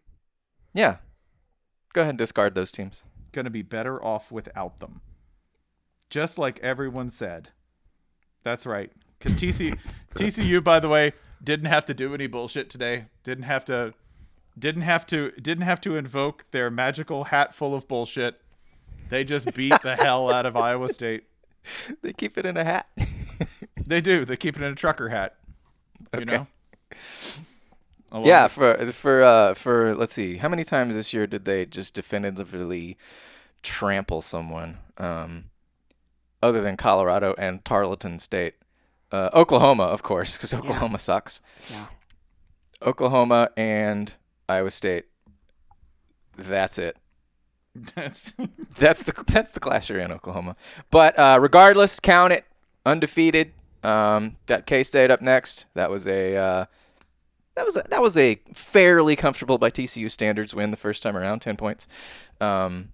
Yeah. Go ahead and discard those teams. Going to be better off without them. Just like everyone said. That's right. Because TC, TCU, by the way, didn't have to do any bullshit today. Didn't have to. Didn't have to. Didn't have to invoke their magical hat full of bullshit. They just beat the hell out of Iowa State. They keep it in a hat. They do. They keep it in a trucker hat. You Okay. know. Along yeah, for for uh for let's see, how many times this year did they just definitively trample someone? Um, other than Colorado and Tarleton State, uh, Oklahoma, of course, because Oklahoma sucks. Yeah. Oklahoma and Iowa State. That's it. That's That's the that's the class you're in, Oklahoma. But uh, regardless, count it undefeated. Um, got K State up next. That was a uh, that was a, that was a fairly comfortable by TCU standards win the first time around, ten points. Um,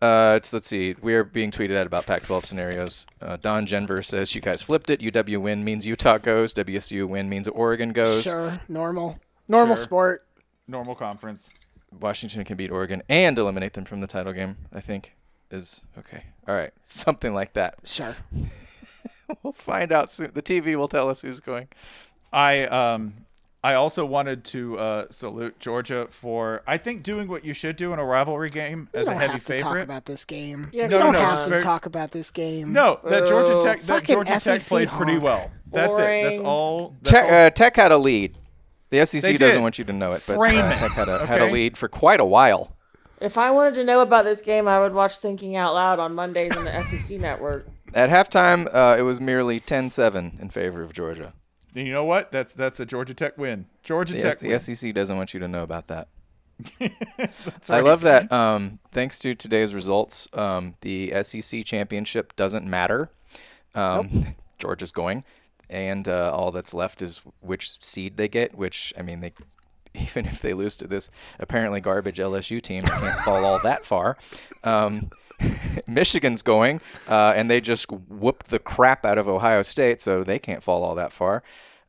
uh, it's, let's see. We are being tweeted at about Pac-12 scenarios. Uh, Don Genver says you guys flipped it. UW win means Utah goes. WSU win means Oregon goes. Sure, normal, normal Sure. sport. normal conference. Washington can beat Oregon and eliminate them from the title game. I think is okay. All right, something like that. Sure. We'll find out soon. The TV will tell us who's going. I um I also wanted to uh, salute Georgia for I think doing what you should do in a rivalry game We as a don't heavy have to talk favorite. about this game. Yeah, we No, no, don't no, have to very- talk about this game. No, that Georgia Oh, Tech that fucking Georgia Tech SEC played pretty well. That's it. That's all. That's Tech, all. uh, Tech had a lead. The SEC doesn't want you to know it, but Frame uh, it, Tech had a had a lead for quite a while. If I wanted to know about this game, I would watch Thinking Out Loud on Mondays on the SEC network. At halftime, uh, it was merely 10-7 in favor of Georgia. You know what? That's that's a Georgia Tech win. Georgia The, Tech the win. SEC doesn't want you to know about that. That's I love that. Um, thanks to today's results, um, the SEC championship doesn't matter. Um, Georgia's going, and uh, all that's left is which seed they get. Which I mean, they even if they lose to this apparently garbage LSU team, they can't fall all that far. Um, Michigan's going, uh, and they just whooped the crap out of Ohio State, so they can't fall all that far.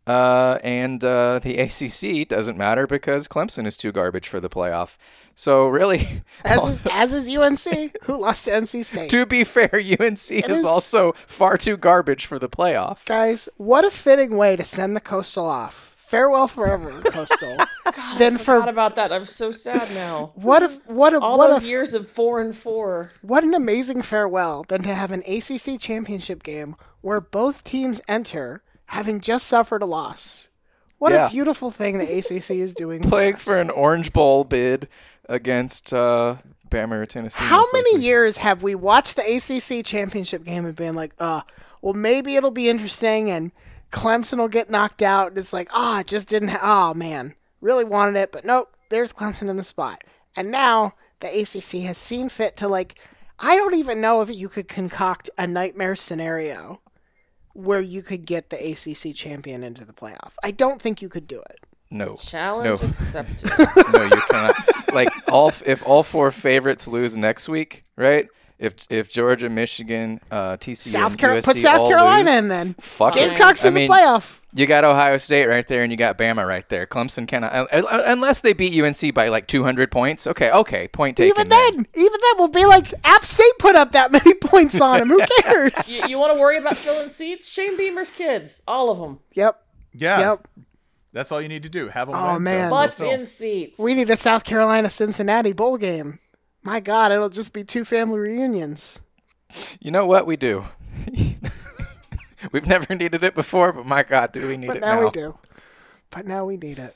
Uh, and uh, the ACC doesn't matter because Clemson is too garbage for the playoff. So really, As is, as is UNC, who lost to NC State. to be fair, UNC is, is- also far too garbage for the playoff. Guys, what a fitting way to send the Coastal off. Farewell forever, Coastal. then Forgot for about that. I'm so sad now. what a what a All what those a years of four and four. what an amazing farewell than to have an ACC championship game where both teams enter having just suffered a loss. What Yeah. a beautiful thing the ACC is doing. Playing us. for an Orange Bowl bid against uh, Bama or Tennessee. How many likely. years have we watched the ACC championship game and been like, uh, well, maybe it'll be interesting and Clemson will get knocked out. And it's like, ah, it just didn't, ha- oh man, really wanted it, but nope, there's Clemson in the spot. And now the ACC has seen fit to like, I don't even know if you could concoct a nightmare scenario where you could get the ACC champion into the playoff. I don't think you could do it. No. Challenge No. accepted. no, you cannot. Like all, if all four favorites lose next week, right? If if Georgia, Michigan, uh, TCU, South and Carolina. USC Put South all Carolina lose, in then. Fuck it. Gamecocks I in the playoff. You got Ohio State right there, and you got Bama right there. Clemson cannot, uh, unless they beat UNC by like 200 points. Okay, okay, point taken. Even then, even then, we'll be like App State put up that many points on them. Who cares? You, you want to worry about filling seats? Shane Beamer's kids, all of them. Yep. Yeah. Yep. That's all you need to do. Have them. Oh, win, man. they'll- Butts in seats. We need a South Carolina Cincinnati bowl game. My God, it'll just be two family reunions. You know what we do? We've never needed it before, but my God, do we need But it now, now? we do. But now we need it.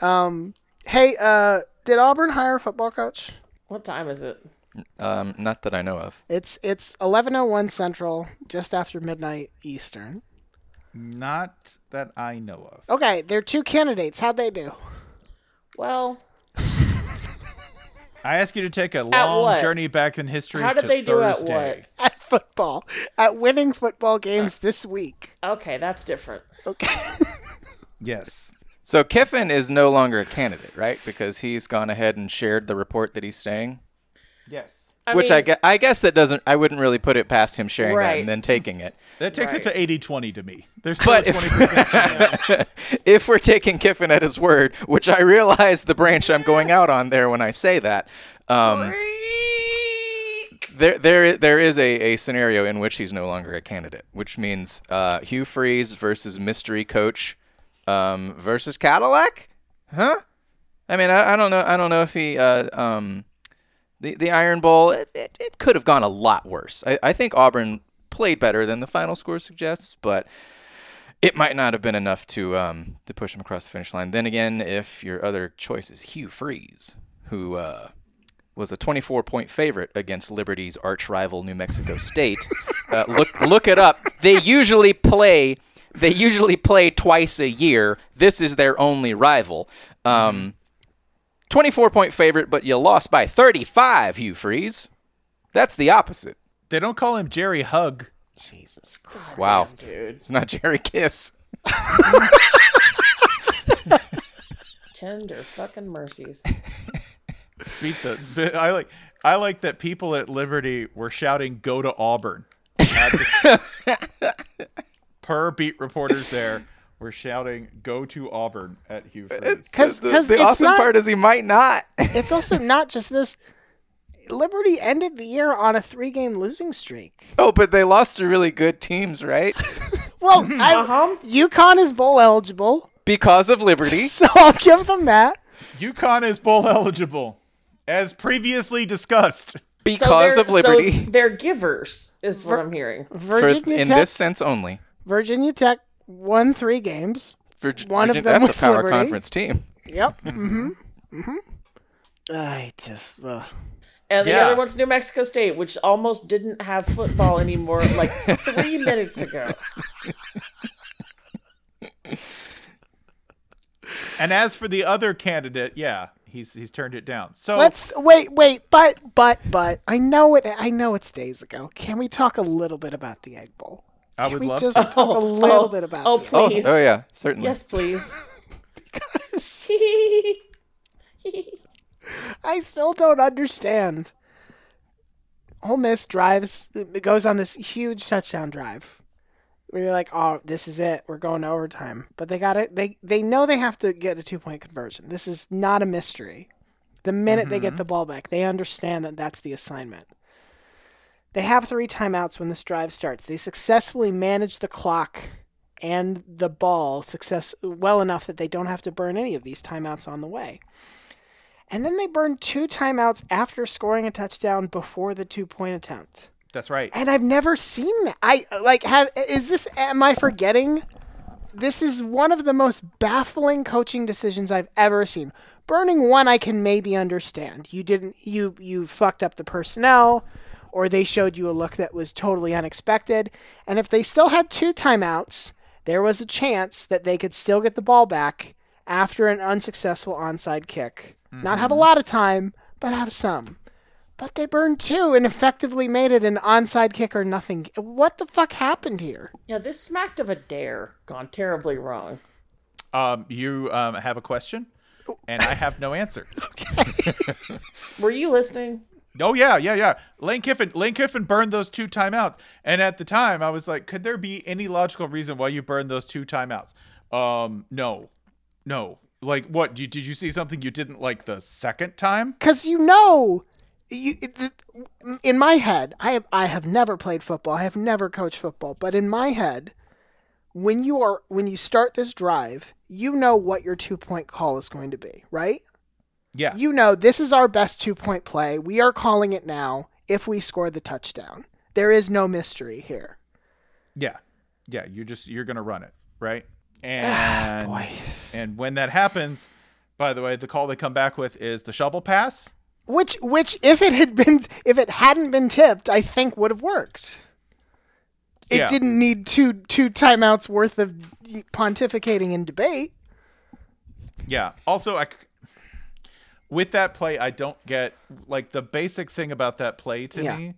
Um, hey, uh, did Auburn hire a football coach? what time is it? Um, not that I know of. It's it's eleven oh one Central, just after midnight Eastern. Not that I know of. Okay, there are two candidates. How'd they do? Well, I ask you to take a long journey back in history. How did to they do at Thursday. At football, at winning football games uh, this week. okay, that's different. Okay. Yes. So Kiffin is no longer a candidate, right? Because he's gone ahead and shared the report that he's staying. Yes. I Which I mean, guess, I guess that doesn't. I wouldn't really put it past him sharing that and then taking it. That takes Right. it to 80-20 to me. There's still But a if- 20% chance. if we're taking Kiffin at his word, which I realize the branch I'm going out on there when I say that, um, there there there is a, a scenario in which he's no longer a candidate, which means uh, Hugh Freeze versus mystery coach um, versus Cadillac, huh? I mean, I, I don't know. I don't know if he uh, um, the the Iron Bowl. It, it, it could have gone a lot worse. I, I think Auburn played better than the final score suggests, but it might not have been enough to um, to push him across the finish line. Then again, if your other choice is Hugh Freeze, who uh, was a 24 point favorite against Liberty's arch rival New Mexico State, uh, look look it up. They usually play they usually play twice a year. This is their only rival. Um, 24 point favorite, but you lost by 35, Hugh Freeze. That's the opposite. They don't call him Jerry Hug. Jesus Christ. Wow. dude, It's not Jerry Kiss. tender fucking mercies. Beat the. I like. I like that people at Liberty were shouting "Go to Auburn." Per beat reporters there were shouting "Go to Auburn" at Hugh uh, Freeze. Uh, because the because the it's awesome not. part is he might not. it's also not just this. Liberty ended the year on a three-game losing streak. oh, but they lost to really good teams, right? Well, I, Uh-huh. UConn is bowl eligible, Because of Liberty. so I'll give them that. UConn is bowl eligible, as previously discussed. Because so of Liberty. So they're givers, is what I'm hearing. For, Virginia in Tech. this sense only. Virginia Tech won three games. Virg- One of them that's was a power Liberty. conference team. Yep. mm-hmm. Mm-hmm. I just. Uh, And the Yeah. other one's New Mexico State, which almost didn't have football anymore like three minutes ago. And as for the other candidate, yeah, he's he's turned it down. So let's wait, wait, but, but, but. I know it. I know it's days ago. Can we talk a little bit about the Egg Bowl? I Can would we love just to. talk a oh, little oh, bit about? Oh, the Egg Oh, please. oh yeah, certainly. Yes, please. I still don't understand. Ole Miss drives, it goes on this huge touchdown drive. Where you're like, oh, this is it. We're going to overtime. But they got it. They they know they have to get a two point conversion. This is not a mystery. The minute they get mm-hmm. the ball back, they understand that that's the assignment. They have three timeouts when this drive starts. They successfully manage the clock and the ball success well enough that they don't have to burn any of these timeouts on the way. And then they burned two timeouts after scoring a touchdown before the two point attempt. That's right. And I've never seen that. I like have is this am I forgetting? This is one of the most baffling coaching decisions I've ever seen. Burning one I can maybe understand. You didn't you you fucked up the personnel or they showed you a look that was totally unexpected. And if they still had two timeouts, there was a chance that they could still get the ball back after an unsuccessful onside kick. Not have a lot of time, but have some. But they burned two and effectively made it an onside kick or nothing. What the fuck happened here? Yeah, this smacked of a dare gone terribly wrong. Um, you um, have a question, and I have no answer. Okay. Were you listening? Oh yeah, yeah, yeah. Lane Kiffin, Lane Kiffin burned those two timeouts, and at the time I was like, could there be any logical reason why you burned those two timeouts? Um, no, no. Like what? You, did you see something you didn't like the second time? because you know you in my head i have i have never played football i have never coached football but in my head when you are when you start this drive you know what your two point call is going to be right Yeah, you know this is our best two point play we are calling it now if we score the touchdown there is no mystery here yeah, yeah. You're just you're gonna run it, right? Ah, And boy. and when that happens, by the way, the call they come back with is the shovel pass. which which if it had been if it hadn't been tipped i think would have worked it Yeah. didn't need two two timeouts worth of pontificating and debate Yeah. Also, I with that play, I don't get like the basic thing about that play to Yeah. me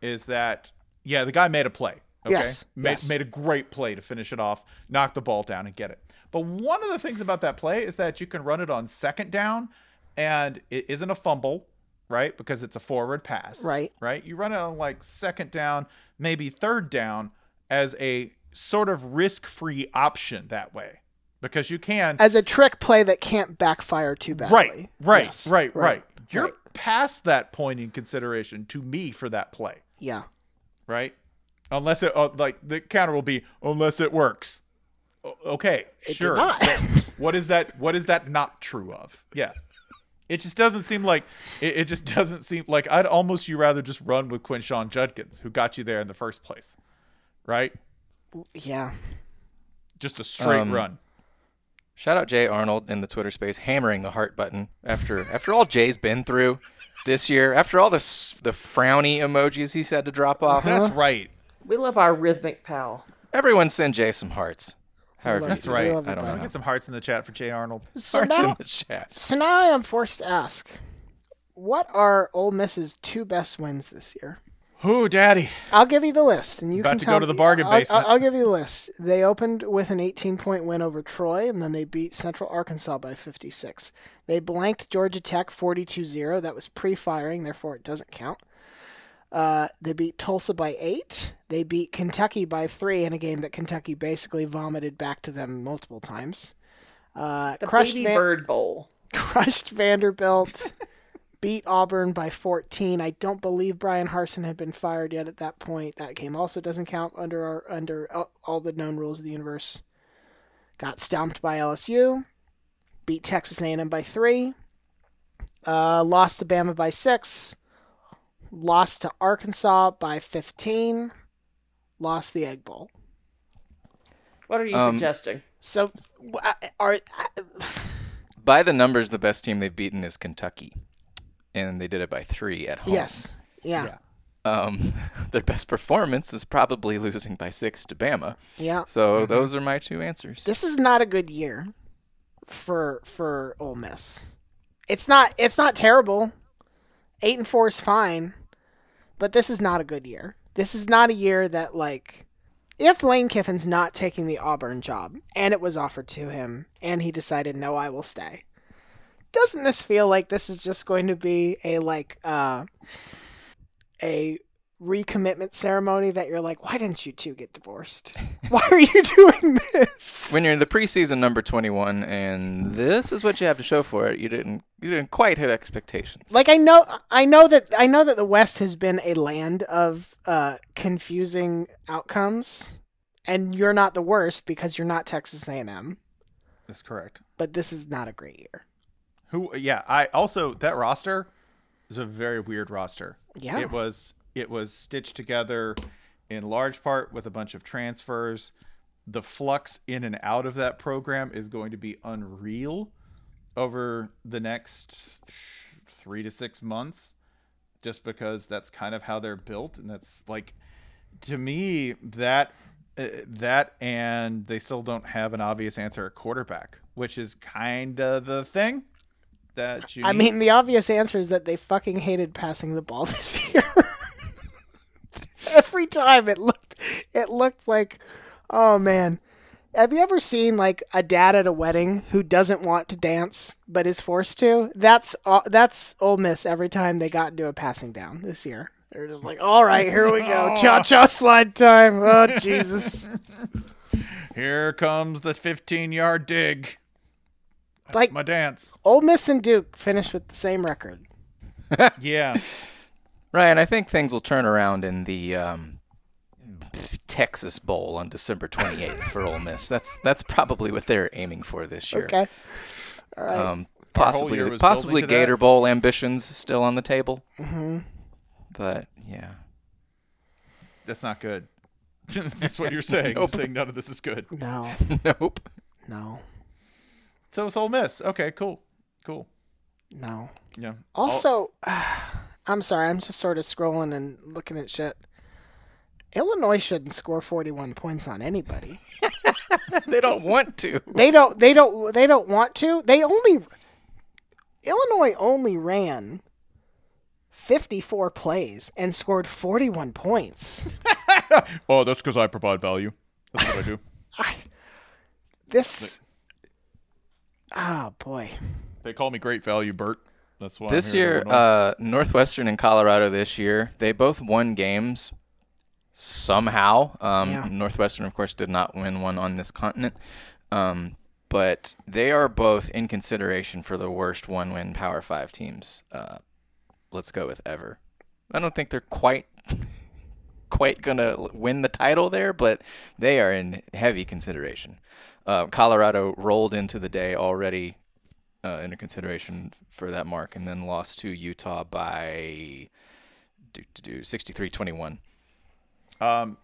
is that yeah, the guy made a play. Okay, Yes, made yes. made a great play to finish it off, knock the ball down, and get it. But one of the things about that play is that you can run it on second down, and it isn't a fumble, right? Because it's a forward pass, Right. Right. You run it on like second down, maybe third down, as a sort of risk-free option that way, because you can as a trick play that can't backfire too badly. Right, right, Yes, right, right, You're right. past that point in consideration to me for that play, Yeah. right? Unless it, uh, like, the counter will be unless it works. O- okay, did sure. not. what is that? What is that not true of? Yeah. It just doesn't seem like it, it just doesn't seem like I'd almost you rather just run with Quinshon Judkins, who got you there in the first place, right? Yeah. Just a straight Um, run. Shout out Jay Arnold in the Twitter space, hammering the heart button after after all Jay's been through this year, after all the the frowny emojis he's had to drop off. That's right. We love our rhythmic pal. Everyone send Jay some hearts. However, you That's do right. it. love it, I don't bud. know. Get some hearts in the chat for Jay Arnold. So Hearts now, in the chat. so now I am forced to ask, what are Ole Miss's two best wins this year? Who, Daddy? I'll give you the list, and you About can to tell go to the bargain I'll- I'll- basement. I'll, give you the list. They opened with an 18-point win over Troy, and then they beat Central Arkansas by 56. They blanked Georgia Tech 42-0. That was pre-firing, therefore it doesn't count. Uh, they beat Tulsa by eight. They beat Kentucky by three in a game that Kentucky basically vomited back to them multiple times. Uh, The crushed Baby Van- Bird Bowl. crushed Vanderbilt, beat Auburn by 14. I don't believe Bryan Harsin had been fired yet at that point. That game also doesn't count under our, under all- all the known rules of the universe. Got stomped by LSU, beat Texas A&M by three, uh, lost to Bama by six, lost to Arkansas by 15, lost the Egg Bowl. What are you Um, suggesting? So, uh, are By the numbers, the best team they've beaten is Kentucky, and they did it by three at home. yes, yeah, Um, their best performance is probably losing by six to Bama. yeah. So those are my two answers. this is not a good year for for Ole Miss. It's not it's not terrible. Eight and four is fine, but this is not a good year. This is not a year that like if Lane Kiffin's not taking the Auburn job and it was offered to him and he decided no, I will stay. Doesn't this feel like this is just going to be a like uh a recommitment ceremony that you're like, why didn't you two get divorced? Why are you doing this? When you're in the preseason number 21, and this is what you have to show for it, you didn't you didn't quite hit expectations. like I know I know that I know that the West has been a land of uh, confusing outcomes, and you're not the worst because you're not Texas A&M. That's correct. But this is not a great year. Who? Yeah. I also that roster is a very weird roster. Yeah. It was it was stitched together in large part with a bunch of transfers. The flux in and out of that program is going to be unreal over the next three to six months, just because that's kind of how they're built, and that's like to me that uh, that and they still don't have an obvious answer at quarterback, which is kind of the thing that you. I need. mean, the obvious answer is that they fucking hated passing the ball this year. Every time it looked, it looked like, oh man, Have you ever seen like a dad at a wedding who doesn't want to dance but is forced to? That's uh, that's Ole Miss every time they got into a passing down this year. They're just like, all right, here we go, cha cha slide time. Oh Jesus! Here comes the 15 yard dig. That's Like- my dance. Ole Miss and Duke finished with the same record. Yeah. Ryan, I think things will turn around in the um, Texas Bowl on December 28th for Ole Miss. That's that's probably what they're aiming for this year. Okay, all right. Um, possibly possibly building to that. Gator Bowl ambitions still on the table. Mm-hmm. But yeah, That's not good. That's what you're saying. You're saying none of this is good. no, nope. no, So it's Ole Miss. Okay, cool. Cool. no. Yeah. Also, I'm sorry, I'm just sort of scrolling and looking at shit. Illinois shouldn't score 41 points on anybody. They don't want to. They don't. They don't. They don't want to. They only. Illinois only ran 54 plays and scored 41 points. oh, that's because I provide value. That's what I do. I, This. Oh boy. they call me great value, Bert. That's why This I'm here in year, uh, Northwestern and Colorado this year, they both won games somehow. Um, Yeah. Northwestern, of course, did not win one on this continent. Um, but they are both in consideration for the worst one win Power Five teams. Uh, let's go with ever. I don't think they're quite quite gonna win the title there, but they are in heavy consideration. Uh, Colorado rolled into the day already uh, into consideration for that mark, and then lost to Utah by do, do, do, 63-21. Um,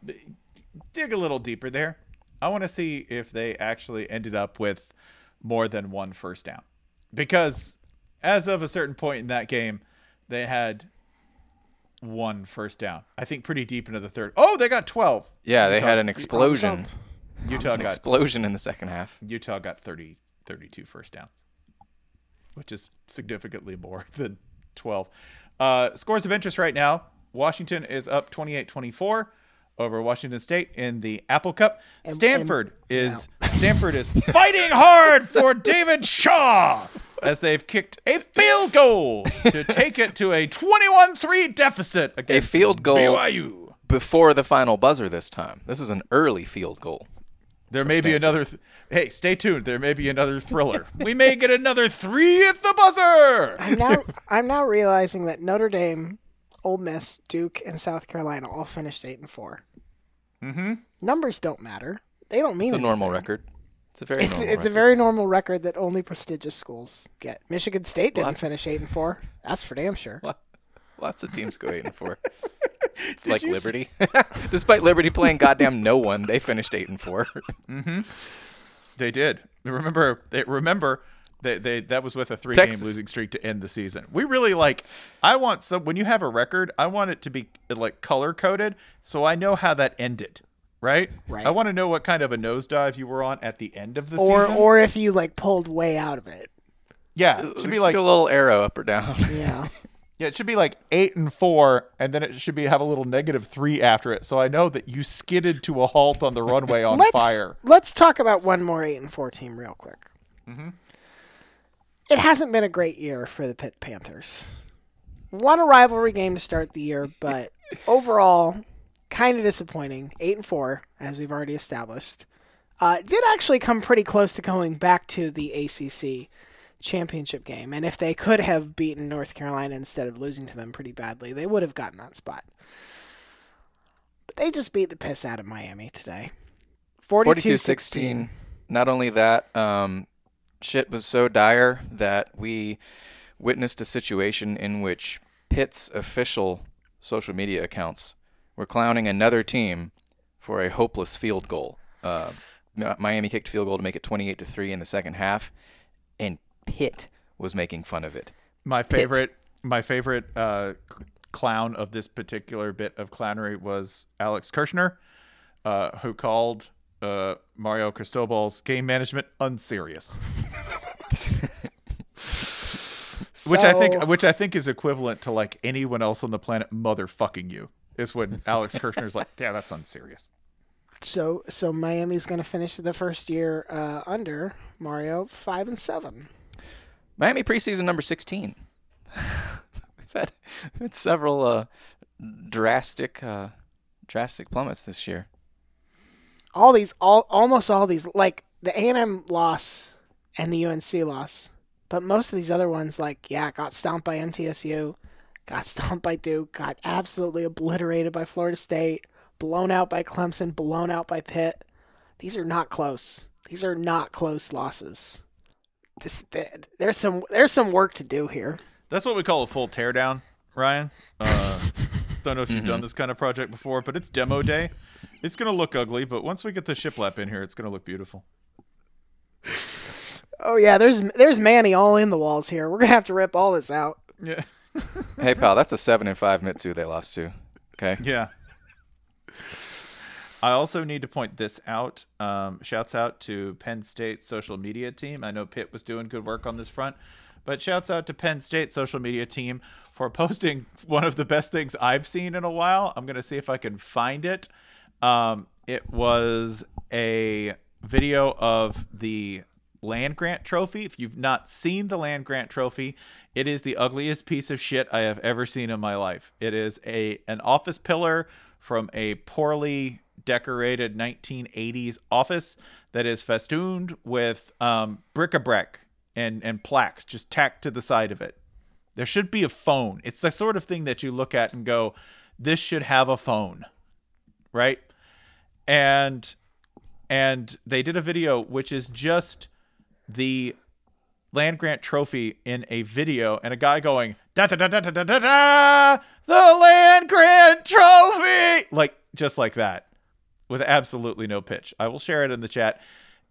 dig a little deeper there. I want to see if they actually ended up with more than one first down. Because as of a certain point in that game, they had one first down. I think pretty deep into the third. Oh, they got 12. Yeah, they had an explosion. result. Utah An got explosion in the second half. Utah got 30 32 first downs, which is significantly more than 12. Uh, scores of interest right now. Washington is up 28-24 over Washington State in the Apple Cup. Stanford is Stanford is fighting hard for David Shaw as they've kicked a field goal to take it to a 21-3 deficit against field goal. BYU. Before the final buzzer this time. This is an early field goal. There may be another. Th- hey, stay tuned. There may be another thriller. we may get another three at the buzzer. I'm now. I'm now realizing that Notre Dame, Ole Miss, Duke, and South Carolina all finished eight and 4 Mm-hmm. Numbers don't matter. They don't mean It's a normal record. It's a very It's normal it's a record. very normal record that only prestigious schools get. Michigan State didn't Lots. finish eight and four. That's for damn sure. Lots of teams go eight and four. It's like Liberty. Despite Liberty playing goddamn no one, they finished eight and four. mm-hmm. They did. Remember, they remember they, they that was with a three game losing streak to end the season. We really like. I want some when you have a record. I want it to be like color coded, so I know how that ended. Right. Right. I want to know what kind of a nosedive you were on at the end of the Or season. or if you like pulled way out of it. yeah, it should be like a little arrow up or down. Yeah. Yeah, it should be like eight and four, and then it should be have a little negative three after it. So I know that you skidded to a halt on the runway on let's fire. let's talk about one more eight and four team real quick. Mm-hmm. It hasn't been a great year for the Pitt Panthers. Won a rivalry game to start the year, but overall, kind of disappointing. Eight and four, as we've already established. Uh, did actually come pretty close to going back to the ACC championship game, and if they could have beaten North Carolina instead of losing to them pretty badly, they would have gotten that spot. But they just beat the piss out of Miami today. 42 42-16. Not only that, um, shit was so dire that we witnessed a situation in which Pitt's official social media accounts were clowning another team for a hopeless field goal. Uh, Miami kicked field goal to make it 28 to 3 in the second half, and Pitt was making fun of it. My favorite, my favorite uh, clown of this particular bit of clownery was Alex Kirshner, uh, who called uh, Mario Cristobal's game management unserious, which I think, which I think is equivalent to like anyone else on the planet motherfucking you. Is when Alex Kirshner's like, yeah, that's unserious. So so Miami's going to finish the first year uh, under Mario five and seven. Miami preseason number 16. we've, had, we've had several uh, drastic uh, drastic plummets this year. All these, all almost all these, like the A and M loss and the UNC loss, but most of these other ones, like yeah, got stomped by MTSU, got stomped by Duke, got absolutely obliterated by Florida State, blown out by Clemson, blown out by Pitt. These are not close. These are not close losses. This, there's some there's some work to do here. That's what we call a full teardown, Ryan. Uh, don't know if you've done this kind of project before, but it's demo day. It's gonna look ugly, but once we get the shiplap in here, it's gonna look beautiful. Oh yeah, there's there's Manny all in the walls here. We're gonna have to rip all this out. Yeah, Hey, pal, that's a 7 and 5 Mitsu they lost to. Okay. yeah. I also need to point this out. Um, shouts out to Penn State social media team. I know Pitt was doing good work on this front, but shouts out to Penn State social media team for posting one of the best things I've seen in a while. I'm gonna see if I can find it. Um, it was a video of the land grant trophy. If you've not seen the land grant trophy, it is the ugliest piece of shit I have ever seen in my life. It is a an office pillar from a poorly decorated 1980s office that is festooned with um, bric-a-brac and and plaques just tacked to the side of it. There should be a phone. It's the sort of thing that you look at and go, "This should have a phone," right? And and they did a video which is just the land grant trophy in a video and a guy going da da da da da da da the land grant trophy like just like that with absolutely no pitch. I will share it in the chat.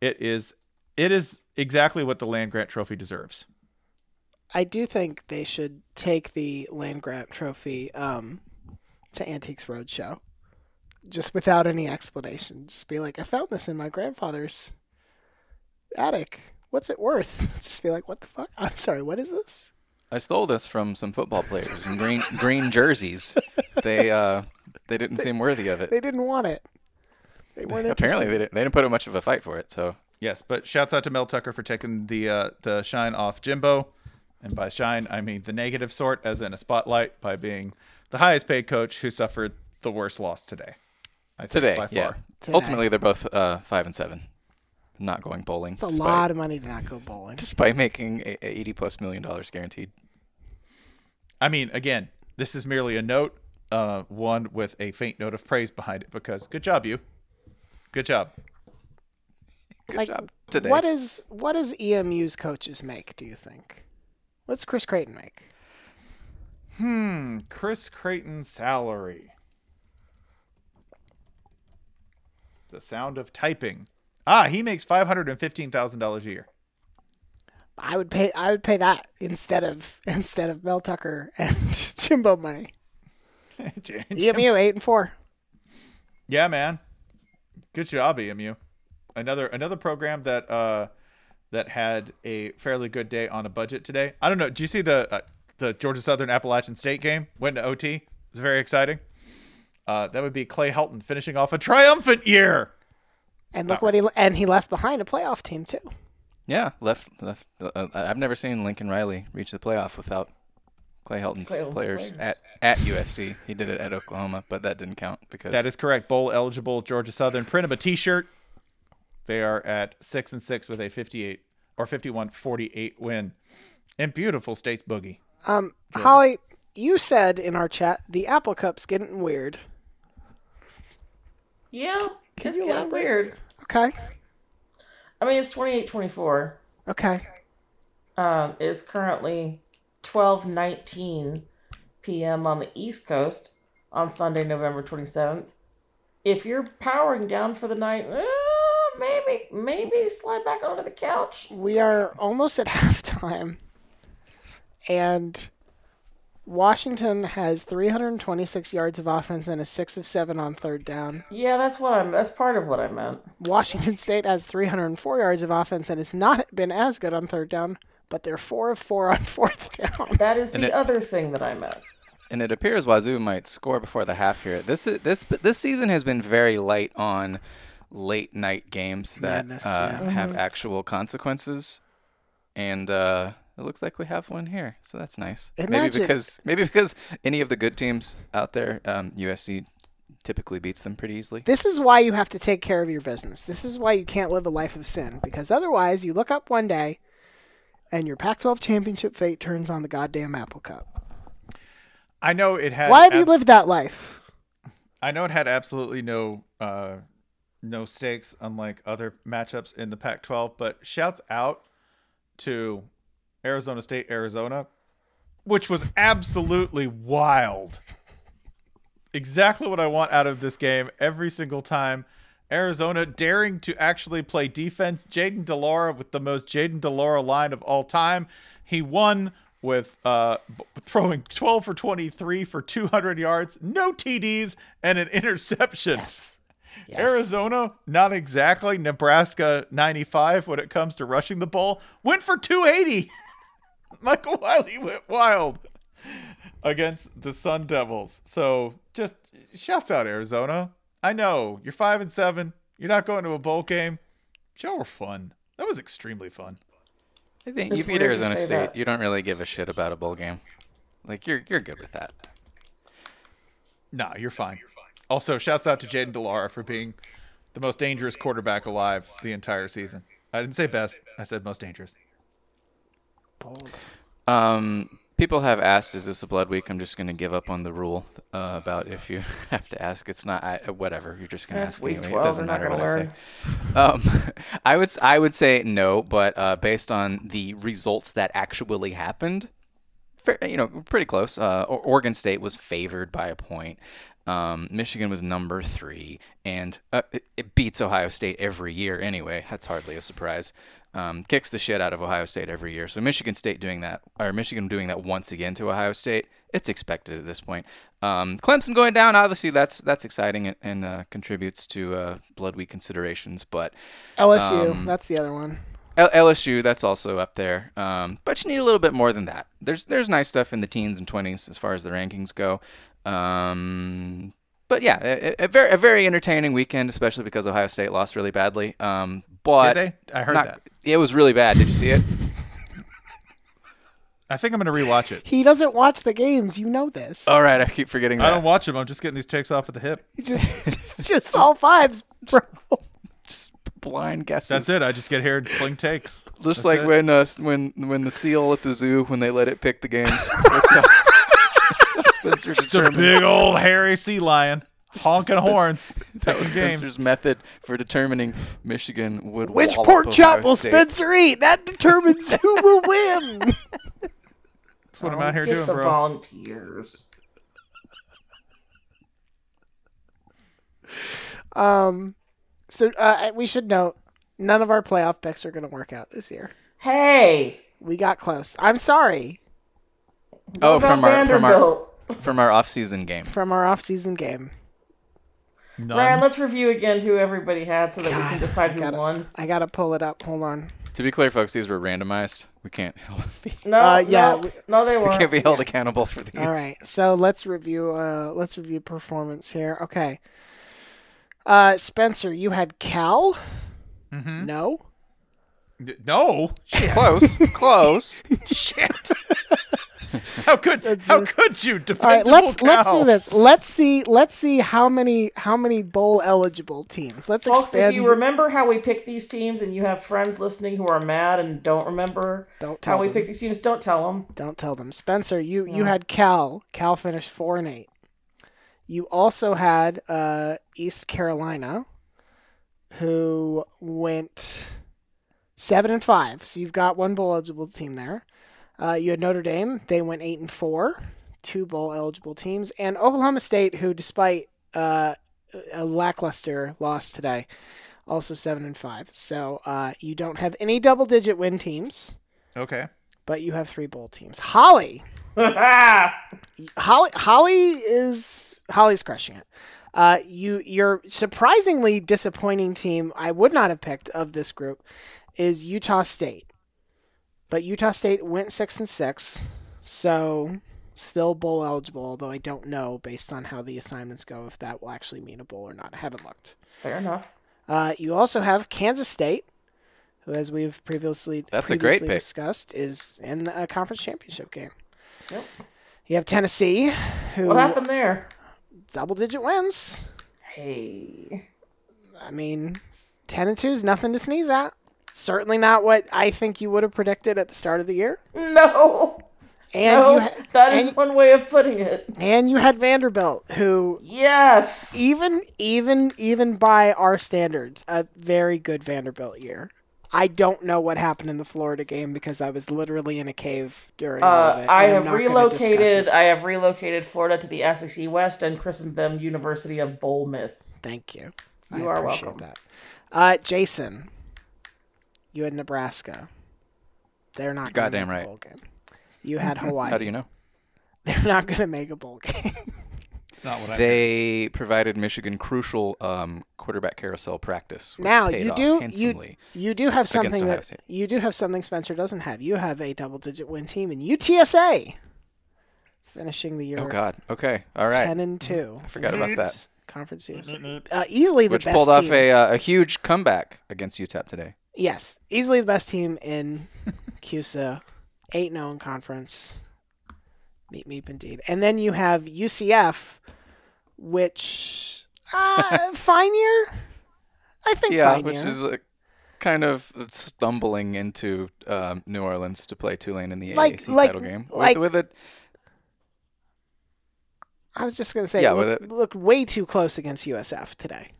It is it is exactly what the land grant trophy deserves. I do think they should take the land grant trophy um, to Antiques Roadshow, just without any explanation. Just be like, I found this in my grandfather's attic. What's it worth? Just be like, what the fuck? I'm sorry, what is this? I stole this from some football players in green green jerseys. They uh they didn't seem worthy of it. They didn't want it. They weren't Apparently, they didn't, they didn't put up much of a fight for it. So Yes, but shouts out to Mel Tucker for taking the uh, the shine off Jimbo, and by shine I mean the negative sort, as in a spotlight, by being the highest paid coach who suffered the worst loss today. I think, today, by yeah. far. Today. Ultimately, they're both uh, five and seven, not going bowling. It's a despite, lot of money to not go bowling. despite making a, a eighty plus million dollars guaranteed. I mean, again, this is merely a note, uh, one with a faint note of praise behind it, because good job, you. Good job. Good like, job today. what is what does EMU's coaches make? Do you think? What's Chris Creighton make? Hmm, Chris Creighton's salary. The sound of typing. Ah, he makes five hundred and fifteen thousand dollars a year. I would pay. I would pay that instead of instead of Mel Tucker and Jimbo money. EMU eight and four. Yeah, man. Good job, EMU. Another another program that uh that had a fairly good day on a budget today. I don't know. Do you see the uh, the Georgia Southern Appalachian State game? Went to OT. It was very exciting. Uh, that would be Clay Helton finishing off a triumphant year. And look what he and he left behind a playoff team too. Yeah, left left. Uh, I've never seen Lincoln Riley reach the playoff without Clay Helton's Clay Helton's players, players. at at USC. He did it at Oklahoma, but that didn't count because That is correct. Bowl eligible Georgia Southern. Print them a T-shirt. They are at six and six with a 58 or 51-48 win. And beautiful states boogie. Um, Holly, you said in our chat the Apple Cup's getting weird. Yeah, Can it's you getting weird. Okay. I mean, it's 28 24. Okay. Um, it's currently 12:19 p.m. on the East Coast on Sunday, November 27th. If you're powering down for the night, eh, maybe maybe slide back onto the couch. We are almost at halftime, and Washington has 326 yards of offense and is six of seven on third down. Yeah, that's what I'm. That's part of what I meant. Washington State has 304 yards of offense and has not been as good on third down, but they're four of four on fourth down. That is the it- other thing that I meant. And it appears Wazoo might score before the half here. This is, this this season has been very light on late night games that Madness, uh, yeah. have actual consequences, and uh, it looks like we have one here. So that's nice. Maybe because maybe because any of the good teams out there, um, USC typically beats them pretty easily. This is why you have to take care of your business. This is why you can't live a life of sin because otherwise you look up one day and your Pac-12 championship fate turns on the goddamn Apple Cup. I know it had. Why have you lived that life? I know it had absolutely no uh, no stakes, unlike other matchups in the Pac-12. But shouts out to Arizona State, Arizona, which was absolutely wild. Exactly what I want out of this game every single time. Arizona daring to actually play defense. Jayden de Laura with the most Jayden de Laura line of all time. He won with uh, throwing 12 for 23 for 200 yards, no TDs, and an interception. Yes. Arizona, not exactly Nebraska 95 when it comes to rushing the ball, went for 280. Michael Wiley went wild against the Sun Devils. So just shouts out Arizona. I know you're five and seven. You're not going to a bowl game. Y'all were fun. That was extremely fun. I think you beat Arizona State. that. You don't really give a shit about a bowl game. Like you're you're good with that. Nah, you're fine. Also, shouts out to Jayden de Laura for being the most dangerous quarterback alive the entire season. I didn't say best. I said most dangerous. Bold. Um, people have asked, "Is this a blood week?" I'm just going to give up on the rule uh, about if you have to ask. It's not. I, whatever. You're just going to ask anyway. 12, It doesn't matter what gonna I say. Um, I would. I would say no, but uh, based on the results that actually happened, fair, you know, pretty close. Uh, Oregon State was favored by a point. Um, Michigan was number three, and uh, it, it beats Ohio State every year anyway. That's hardly a surprise. Um, kicks the shit out of Ohio State every year. So Michigan State doing that, or Michigan doing that once again to Ohio State, it's expected at this point. Um, Clemson going down, obviously that's that's exciting and, and uh, contributes to uh, blood week considerations. But LSU, Um, that's the other one. L- LSU, that's also up there. Um, but you need a little bit more than that. There's there's nice stuff in the teens and twenties as far as the rankings go. Um, but yeah, a, a very a very entertaining weekend, especially because Ohio State lost really badly. Um, but Did they? I heard not- that. It was really bad. Did you see it? I think I'm going to rewatch it. He doesn't watch the games. You know this. All right, I keep forgetting I don't watch them. I'm just getting these takes off at the hip. It's just, just, just all fives, bro. Just blind guesses. That's it. I just get here and sling takes. Just That's like it. when uh, when when the seal at the zoo when they let it pick the games. That's how, that's how Spencer Just a big old hairy sea lion honking Spen- horns. That was Picking games. Spencer's method for determining Michigan would win. Which pork chop Ohio will State. Spencer eat? That determines who will win. That's what I'm out here Get doing, the bro. volunteers. Um, so uh, we should note none of our playoff picks are going to work out this year. Hey, We got close. I'm sorry Oh, what about from our from our Vanderbilt? From our off-season game. from our off-season game. None. Ryan, let's review again who everybody had so that we God, can decide I who gotta- won. I gotta pull it up. Hold on. To be clear, folks, these were randomized. We can't be, No, Uh, yeah, no, we- no, they we weren't. can't be held accountable for these. All right, so let's review. Uh, let's review performance here. Okay. Uh, Spencer, you had Cal. Mm-hmm. No. D- No. Close, close. Shit. how could It's how could you All right, dependable let's let's do this. Let's see. Let's see how many how many bowl eligible teams. Let's Folks, expand. if you remember how we pick these teams and you have friends listening who are mad and don't remember Don't tell how we them. pick these teams, don't tell them. Don't tell them. Spencer, you you had Cal. Cal finished four and eight. You also had uh, East Carolina, who went seven and five. So you've got one bowl eligible team there. Uh, you had Notre Dame. They went eight and four, two bowl eligible teams, and Oklahoma State, who despite uh, a lackluster loss today, also seven and five. So uh, you don't have any double digit win teams Okay. but you have three bowl teams. Holly, Holly, Holly is Holly's crushing it. Uh, you, your surprisingly disappointing team I would not have picked of this group is Utah State. But Utah State went six and six, so still bowl eligible. Although I don't know based on how the assignments go if that will actually mean a bowl or not. I haven't looked. Fair enough. Uh, you also have Kansas State, who, as we've previously That's a great previously pick. discussed, is in a conference championship game. Yep. You have Tennessee, who What happened there? double digit wins. Hey. I mean, ten and two is nothing to sneeze at. Certainly not what I think you would have predicted at the start of the year. No. And no, you ha- that is and, one way of putting it. and you had Vanderbilt, who Yes. even even even by our standards, a very good Vanderbilt year. I don't know what happened in the Florida game because I was literally in a cave during all of Uh, it. I I'm have not gonna discuss relocated. I have relocated Florida to the SEC West and christened them University of Bull Miss. Thank you. You I are appreciate welcome. that. Uh, Jason, you had Nebraska. They're not gonna goddamn make a right. bowl game. You had Hawaii. How do you know? They're not going to make a bowl game. It's not what I. They provided Michigan crucial um, quarterback carousel practice. Which now paid you off do you, you do have something that State. you do have something Spencer doesn't have. You have a double digit win team in UTSA, finishing the year Oh God. Okay. All right. ten and two. I forgot about that. Conference USA. Uh, easily the Which best pulled off team. a uh, a huge comeback against UTEP today. Yes, easily the best team in CUSA, eight zero in conference. Meet meep indeed, and then you have UCF, which uh, fine year. I think Yeah, fine which year. is uh, kind of stumbling into um, New Orleans to play Tulane in the Like- AAC like- title game like- with, with it. I was just gonna say, Yeah, look, with it- looked way too close against USF today.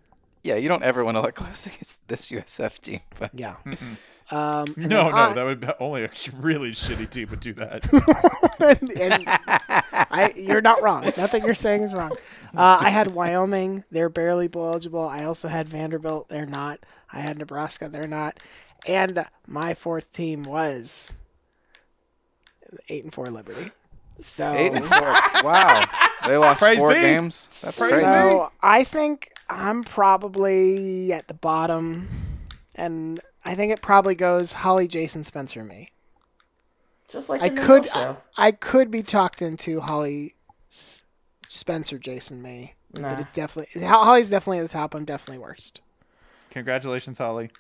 Yeah, you don't ever want to look close against this USF team, but Yeah. um, no, no, I- that would be only a really shitty team would do that. and I, you're not wrong. Nothing you're saying is wrong. Uh, I had Wyoming. They're barely bowl eligible. I also had Vanderbilt. They're not. I had Nebraska. They're not. And my fourth team was eight and four Liberty. So eight and four. wow, they lost Praise four be. games. That's Praise crazy. So I think I'm probably at the bottom, and I think it probably goes Holly, Jason, Spencer, me. Just like I the could Nicole show. I could be talked into Holly, S- Spencer, Jason, me, Nah. but it's definitely Holly's definitely at the top. I'm definitely worst. Congratulations, Holly.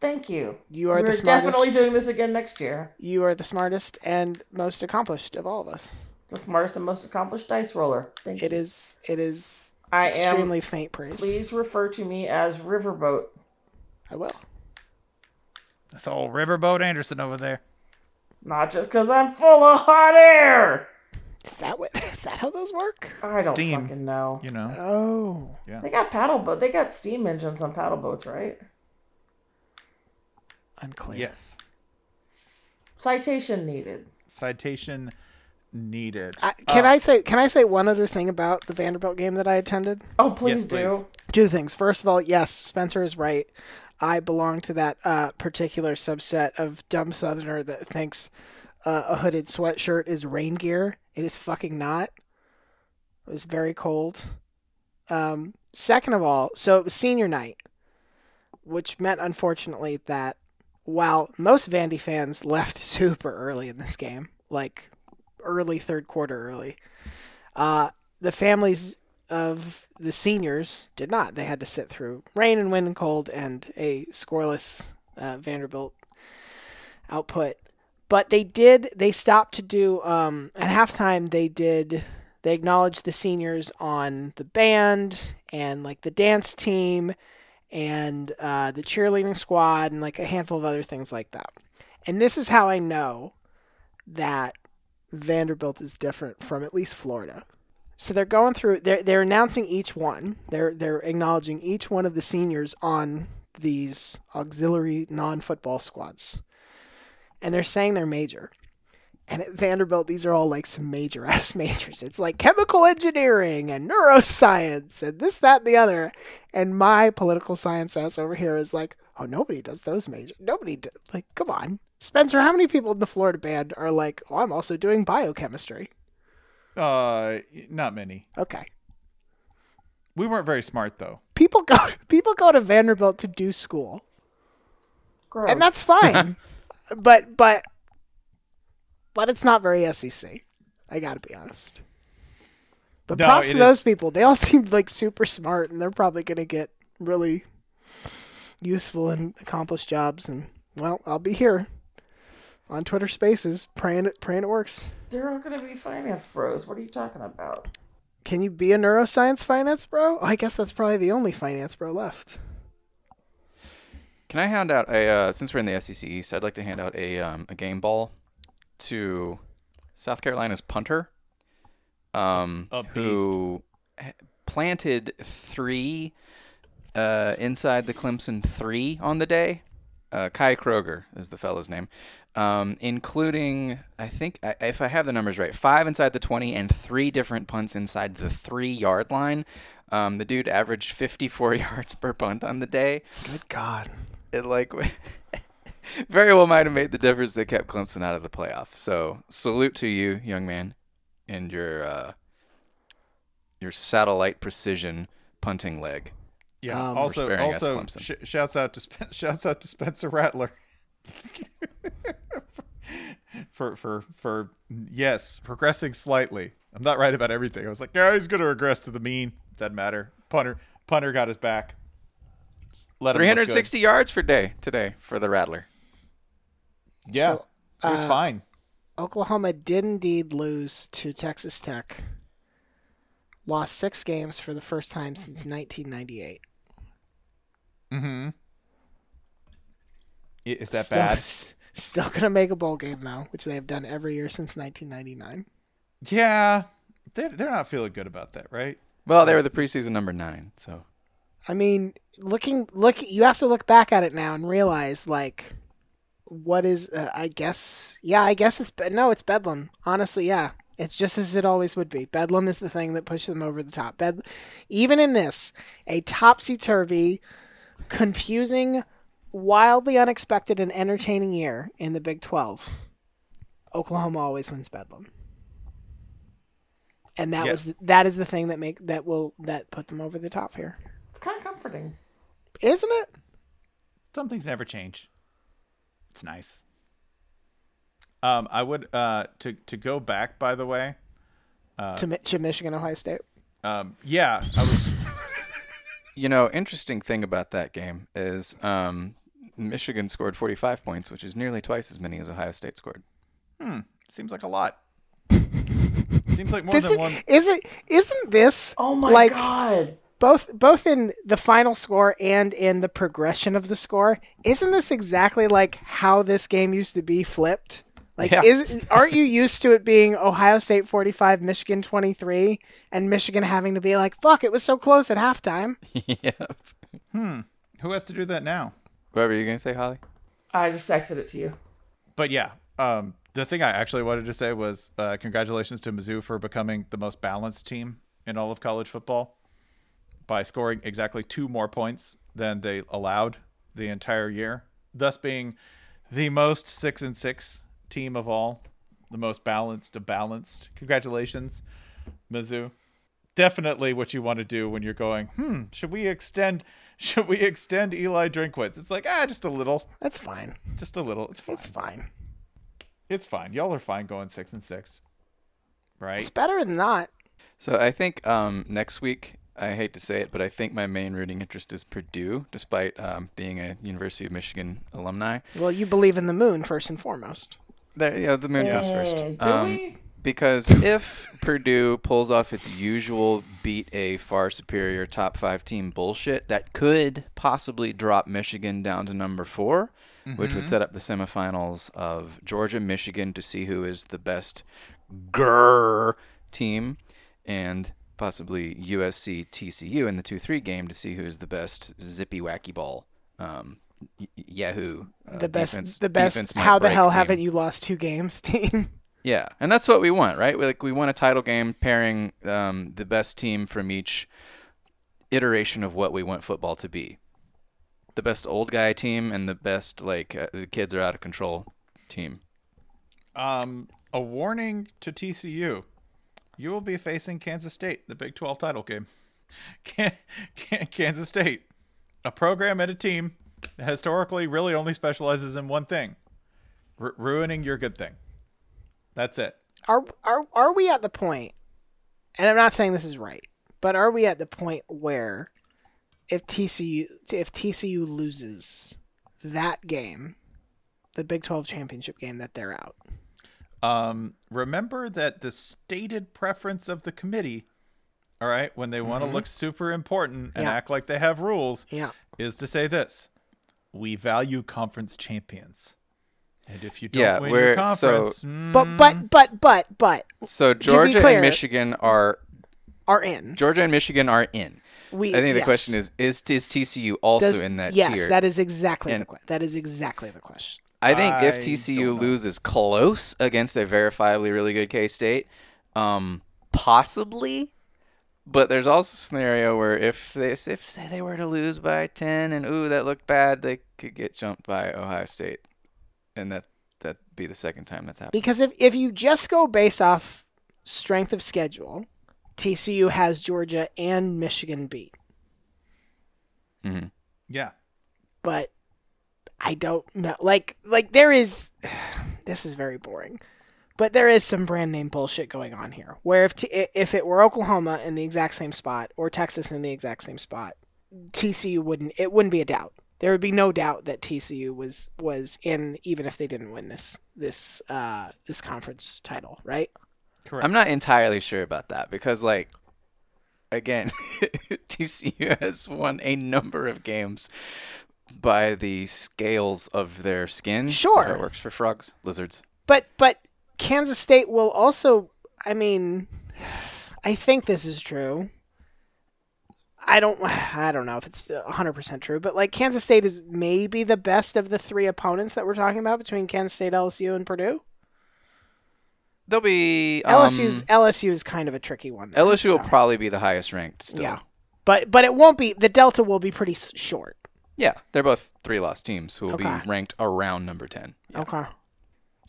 Thank you. You are We're the smartest. definitely doing this again next year. You are the smartest and most accomplished of all of us. The smartest and most accomplished dice roller. Thank It you. is it is I am. extremely faint praise. Please refer to me as Riverboat. I will. That's old Riverboat Anderson over there. Not just because I'm full of hot air. Is that what? Is that how those work? I don't Steam. fucking know. You know. Oh, Yeah. They got paddle boat. They got steam engines on paddle boats, right? unclear. Yes. Citation needed. Citation needed. I, can I say can I say one other thing about the Vanderbilt game that I attended? Oh, please Yes, please. do. Two things. First of all, yes, Spencer is right. I belong to that uh, particular subset of dumb Southerner that thinks uh, a hooded sweatshirt is rain gear. It is fucking not. It was very cold. Um, second of all, so it was senior night, which meant unfortunately that while most Vandy fans left super early in this game, like early third quarter early, uh, the families of the seniors did not. They had to sit through rain and wind and cold and a scoreless uh, Vanderbilt output. But they did. They stopped to do um, at halftime. They did. They acknowledged the seniors on the band and like the dance team and uh, the cheerleading squad and like a handful of other things like that. And this is how I know that Vanderbilt is different from at least Florida. So they're going through. They're they're announcing each one. They're they're acknowledging each one of the seniors on these auxiliary non-football squads, and they're saying they're major. And at Vanderbilt, these are all like some major ass majors. It's like chemical engineering and neuroscience and this, that, and the other. And my political science ass over here is like, oh, nobody does those major. Nobody do- like, come on, Spencer. How many people in the Florida band are like, oh, I'm also doing biochemistry? Uh, not many. Okay. We weren't very smart though. people go people go to Vanderbilt to do school, Gross. and that's fine. but but but it's not very SEC. I gotta be honest. But No, props it to those people. They all seem like super smart, and they're probably gonna get really useful and accomplished jobs. And well, I'll be here on Twitter Spaces praying it praying it works. They're all gonna be finance bros. What are you talking about? Can you be a neuroscience finance bro? Oh, I guess that's probably the only finance bro left. Can I hand out a uh, since we're in the SEC East? I'd like to hand out a um, a game ball to South Carolina's punter, um, A who planted three uh, inside the Clemson three on the day. Uh, Kai Kroeger is the fellow's name, um, including I think if I have the numbers right, five inside the twenty and three different punts inside the three yard line. Um, the dude averaged 54 yards per punt on the day Good God. it like very well might have made the difference that kept Clemson out of the playoff. So salute to you, young man, and your uh, your satellite precision punting leg. Yeah. Um, also, For sparing us, also, sh- shouts out to Spen- shouts out to Spencer Rattler. for for for yes, progressing slightly. I'm not right about everything. I was like, yeah, he's gonna regress to the mean. Doesn't matter. Punter punter got his back. Let him look good. 360 yards for day today for the Rattler. Yeah, So, it was uh, fine. Oklahoma did indeed lose to Texas Tech. Lost six games for the first time since 1998. Mm-hmm. Is that still, bad? Still gonna make a bowl game though, which they have done every year since 1999. Yeah, they they're not feeling good about that, right? Well, they were the preseason number nine, so I mean, looking look, you have to look back at it now and realize like, what is? Uh, I guess, yeah, I guess it's Be- no, it's Bedlam. Honestly, yeah, it's just as it always would be. Bedlam is the thing that pushed them over the top. Bed, even in this, a topsy turvy, confusing, wildly unexpected, and entertaining year in the Big Twelve. Oklahoma always wins Bedlam. And that Yeah. was the, that is the thing that make that will that put them over the top here, It's kind of comforting. isn't it? Some things never change. It's nice. Um, I would uh to to go back by the way. to, to Michigan, Ohio State. Um, yeah, I was. You know, interesting thing about that game is um, Michigan scored 45 points, which is nearly twice as many as Ohio State scored. Hmm. Seems like a lot. seems like more This than is, one. is it? Isn't this Oh my like god. both both in the final score and in the progression of the score? Isn't this exactly like how this game used to be flipped? Like, Yeah. is aren't you used to it being Ohio State forty five, Michigan twenty three, and Michigan having to be like, "Fuck, it was so close at halftime." yep. Who has to do that now? Whoever were you gonna say, Holly? I just texted it to you. But yeah, um, the thing I actually wanted to say was uh, congratulations to Mizzou for becoming the most balanced team in all of college football by scoring exactly two more points than they allowed the entire year, thus being the most six and six team of all, the most balanced of balanced. Congratulations, Mizzou. Definitely what you want to do when you're going, hmm, should we extend should we extend Eli Drinkwitz? It's like, ah, just a little. That's fine. Just a little. It's fine. It's fine. It's fine. Y'all are fine going six and six, right? It's better than not. So I think um, next week, I hate to say it, but I think my main rooting interest is Purdue, despite um, being a University of Michigan alumni. Well, you believe in the moon first and foremost. There, yeah, the moon comes first. Do Um, we? Because if Purdue pulls off its usual beat a far superior top five team bullshit, that could possibly drop Michigan down to number 4 which would set up the semifinals of Georgia, Michigan to see who is the best grrr team, and possibly USC, TCU in the 2 3 game to see who is the best zippy wacky ball. Um, y- y- Yahoo. uh, The best, defense- the best. How the hell team. haven't you lost two games, team? Yeah, and that's what we want, right? We, like we want a title game pairing um, the best team from each iteration of what we want football to be. The best old guy team and the best like uh, the kids are out of control team. Um, a warning to TCU: you will be facing Kansas State, the Big 12 title game. Can- Can- Kansas State, a program and a team that historically really only specializes in one thing: Ru ruining your good thing. That's it. Are are are we at the point? And I'm not saying this is right, but are we at the point where if TCU if TCU loses that game, the Big 12 championship game that they're out. Um, remember that the stated preference of the committee, all right, when they want to look super important and Yeah. act like they have rules, Yeah. is to say this: we value conference champions, and if you don't Yeah, win we're- your conference, so- mm, But but but but but So Georgia clear- and Michigan are are in. Georgia and Michigan are in. We I think the yes. question is is is TCU also Does- in that yes, tier? that is exactly the And- que- that is exactly the question. I think if TCU loses close against a verifiably really good K State, um, possibly. But there's also a scenario where if they if say they were to lose by ten and ooh that looked bad, they could get jumped by Ohio State, and that that'd be the second time that's happened. Because if if you just go based off strength of schedule, TCU has Georgia and Michigan beat. Mm-hmm. yeah, but I don't know. Like, like there is. This is very boring, but there is some brand name bullshit going on here. Where if t- if it were Oklahoma in the exact same spot or Texas in the exact same spot, TCU wouldn't. It wouldn't be a doubt. There would be no doubt that TCU was was in, even if they didn't win this this uh, this conference title, right? correct. I'm not entirely sure about that because, like, again, TCU has won a number of games by the scales of their skin. Sure. How it works for frogs, lizards. But but Kansas State will also. I mean, I think this is true. I don't. I don't know if it's 100 percent true, but like Kansas State is maybe the best of the three opponents that we're talking about between Kansas State, LSU, and Purdue. They'll be um, LSU's LSU is kind of a tricky one. LSU will probably be the highest ranked still. yeah, but but it won't be. The delta will be pretty short. Yeah, they're both three loss teams who will Okay. be ranked around number 10. Yeah. Okay.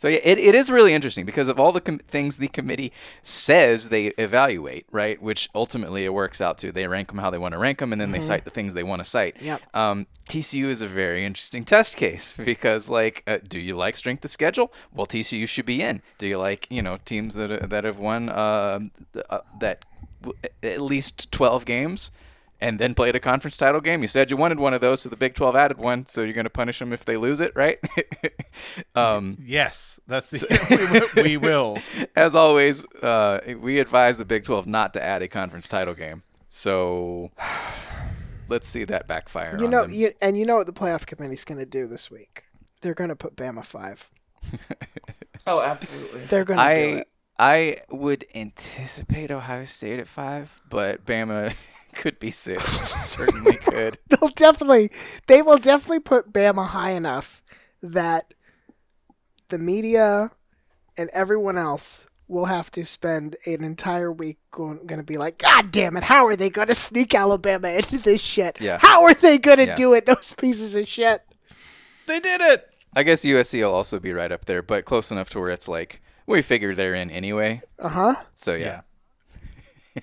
So yeah, it, it is really interesting because of all the com- things the committee says they evaluate, right? Which ultimately it works out to they rank them how they want to rank them, and then they cite the things they want to cite. Yep. Um, TCU is a very interesting test case because, like, uh, do you like strength of schedule? Well, TCU should be in. Do you like, you know, teams that that have won uh, uh, that w- at least twelve games? And then played a conference title game. You said you wanted one of those, so the Big 12 added one. So you're going to punish them if they lose it, right? um, yes, that's the we, will- we will. as always, uh, we advise the Big 12 not to add a conference title game. So let's see that backfire. You on know, them. you, and you know what the playoff committee's going to do this week? They're going to put Bama five. Oh, absolutely. They're going to do I it. I would anticipate Ohio State at five, but Bama could be six. Certainly could. they'll definitely they will definitely put Bama high enough that the media and everyone else will have to spend an entire week going, going to be like, God damn it! How are they going to sneak Alabama into this shit? Yeah. How are they going to Yeah. do it? Those pieces of shit. They did it. I guess USC will also be right up there, but close enough to where it's like we figure they're in anyway. Uh huh. So Yeah. yeah.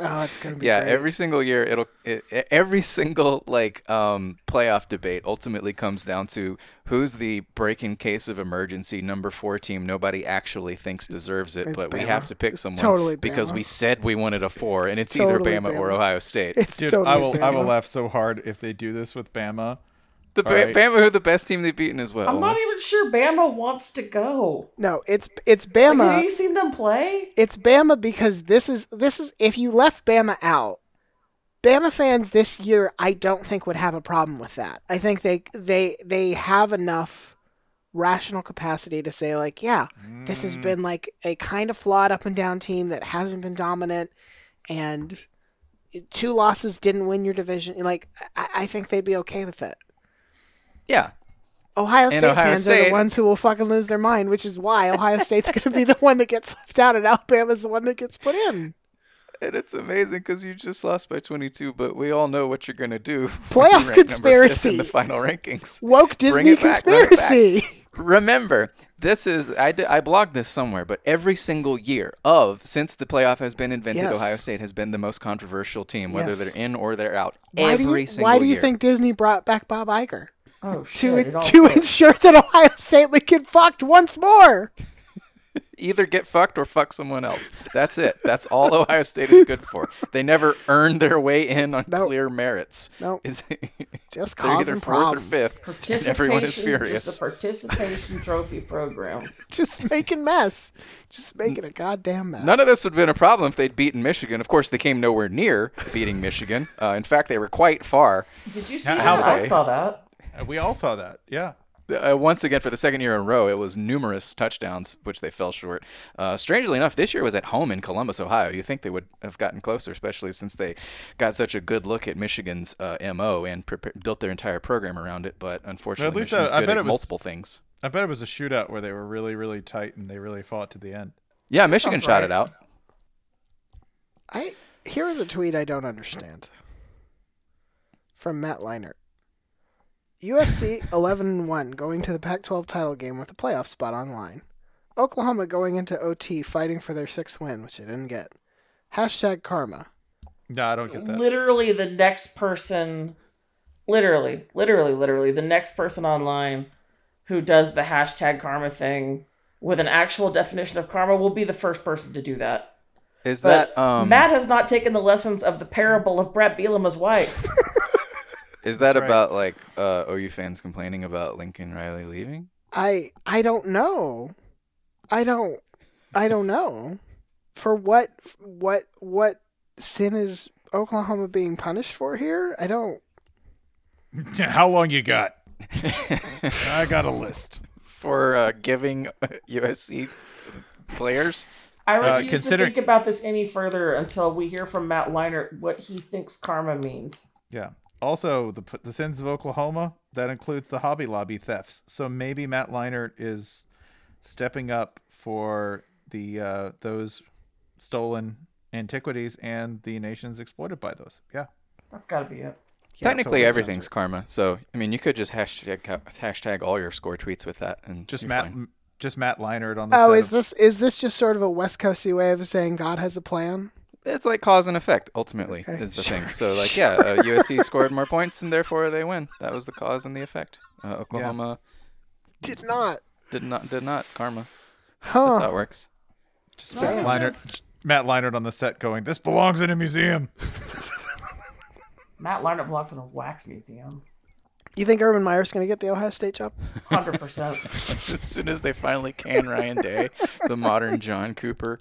Oh, it's going to be yeah great. every single year it'll it, every single like um playoff debate ultimately comes down to who's the break in case of emergency number four team nobody actually thinks deserves it It's but we have to pick someone totally because Bama. we said we wanted a four and It's it's, either totally bama, or ohio state It's Dude, totally I will I will laugh so hard if they do this with Bama. The ba- All right. bama who the best team they've beaten as well I'm not even sure Bama wants to go. No, it's it's Like, Bama. have you seen them play? it's Bama because this is this is if you left Bama out, Bama fans this year I don't think would have a problem with that. I think they they they have enough rational capacity to say like, yeah, this has mm. been like a kind of flawed up and down team that hasn't been dominant and two losses didn't win your division. Like I, I think they'd be okay with it. Yeah Ohio State Ohio fans are the ones who will fucking lose their mind, which is why Ohio State's going to be the one that gets left out and Alabama's the one that gets put in. and it's amazing because you just lost by 22 but we all know what you're gonna do Playoff when you rank number fifth conspiracy. in the final rankings Woke Disney it back, run it back. conspiracy. Remember, this is I, did, I blogged this somewhere, but every single year of since the playoff has been invented, Yes. Ohio State has been the most controversial team, whether Yes. they're in or they're out. Why every do you, single why do you year. think Disney brought back Bob Iger? Oh to shit! it to fits. ensure that Ohio State would get fucked once more. Either get fucked or fuck someone else. That's it. That's all Ohio State is good for. They never earn their way in on Nope. clear merits. Nope. It's, Just they're either causing fourth problems. or fifth, and everyone is furious. Just a participation trophy program. Just making mess. Just making a goddamn mess. None of this would have been a problem if they'd beaten Michigan. Of course, they came nowhere near beating Michigan. Uh, in fact, they were quite far. Did you see How- that? how I saw that. We all saw that. Yeah. Uh, once again, for the second year in a row, it was numerous touchdowns, which they fell short. Uh, strangely enough, this year was at home in Columbus, Ohio. You think they would have gotten closer, especially since they got such a good look at Michigan's uh, MO and prepa- built their entire program around it. But unfortunately, least, Michigan's uh, I good bet at it was- multiple things. I bet it was a shootout where they were really, really tight and they really fought to the end. Yeah, Michigan shot right. it out. I here is a tweet I don't understand. From Matt Leinart. USC 11-1 going to the Pac-12 title game with a playoff spot online. Oklahoma going into OT fighting for their sixth win, which they didn't get. Hashtag karma. No, I don't get that. Literally, the next person, literally, literally, literally, the next person online who does the hashtag karma thing with an actual definition of karma will be the first person to do that. Is But that um? Matt has not taken the lessons of the parable of Bret Bielema's wife. is that That's right. about like uh, OU fans complaining about Lincoln Riley leaving? I I don't know. I don't I don't know. For what what what sin is Oklahoma being punished for here? I don't How long you got? I got a list. for uh, giving USC players. I Uh, refuse consider- to think about this any further until we hear from Matt Leinart what he thinks karma means. Yeah. Also, the the sins of Oklahoma that includes the Hobby Lobby thefts. So maybe Matt Leinart is stepping up for the uh, those stolen antiquities and the nations exploited by those. Yeah. That's got to be it. Technically, that sounds everything's karma. So I mean, you could just hashtag hashtag all your score tweets with that, and Just Matt fine. just Matt Leinart on the Oh, set is of- this is this just sort of a West Coasty way of saying God has a plan? It's like cause and effect. Ultimately, Okay, is the sure, thing. So like, yeah, uh, USC scored more points, and therefore they win. That was the cause and the effect. Uh, Oklahoma Did not. did not did not karma. That's how it works. just Matt Leinart Matt Leinart on the set going, "This belongs in a museum." Matt Leinart belongs in a wax museum. You think Urban Meyer's going to get the Ohio State job? 100%. As soon as they finally can Ryan Day, the modern John Cooper.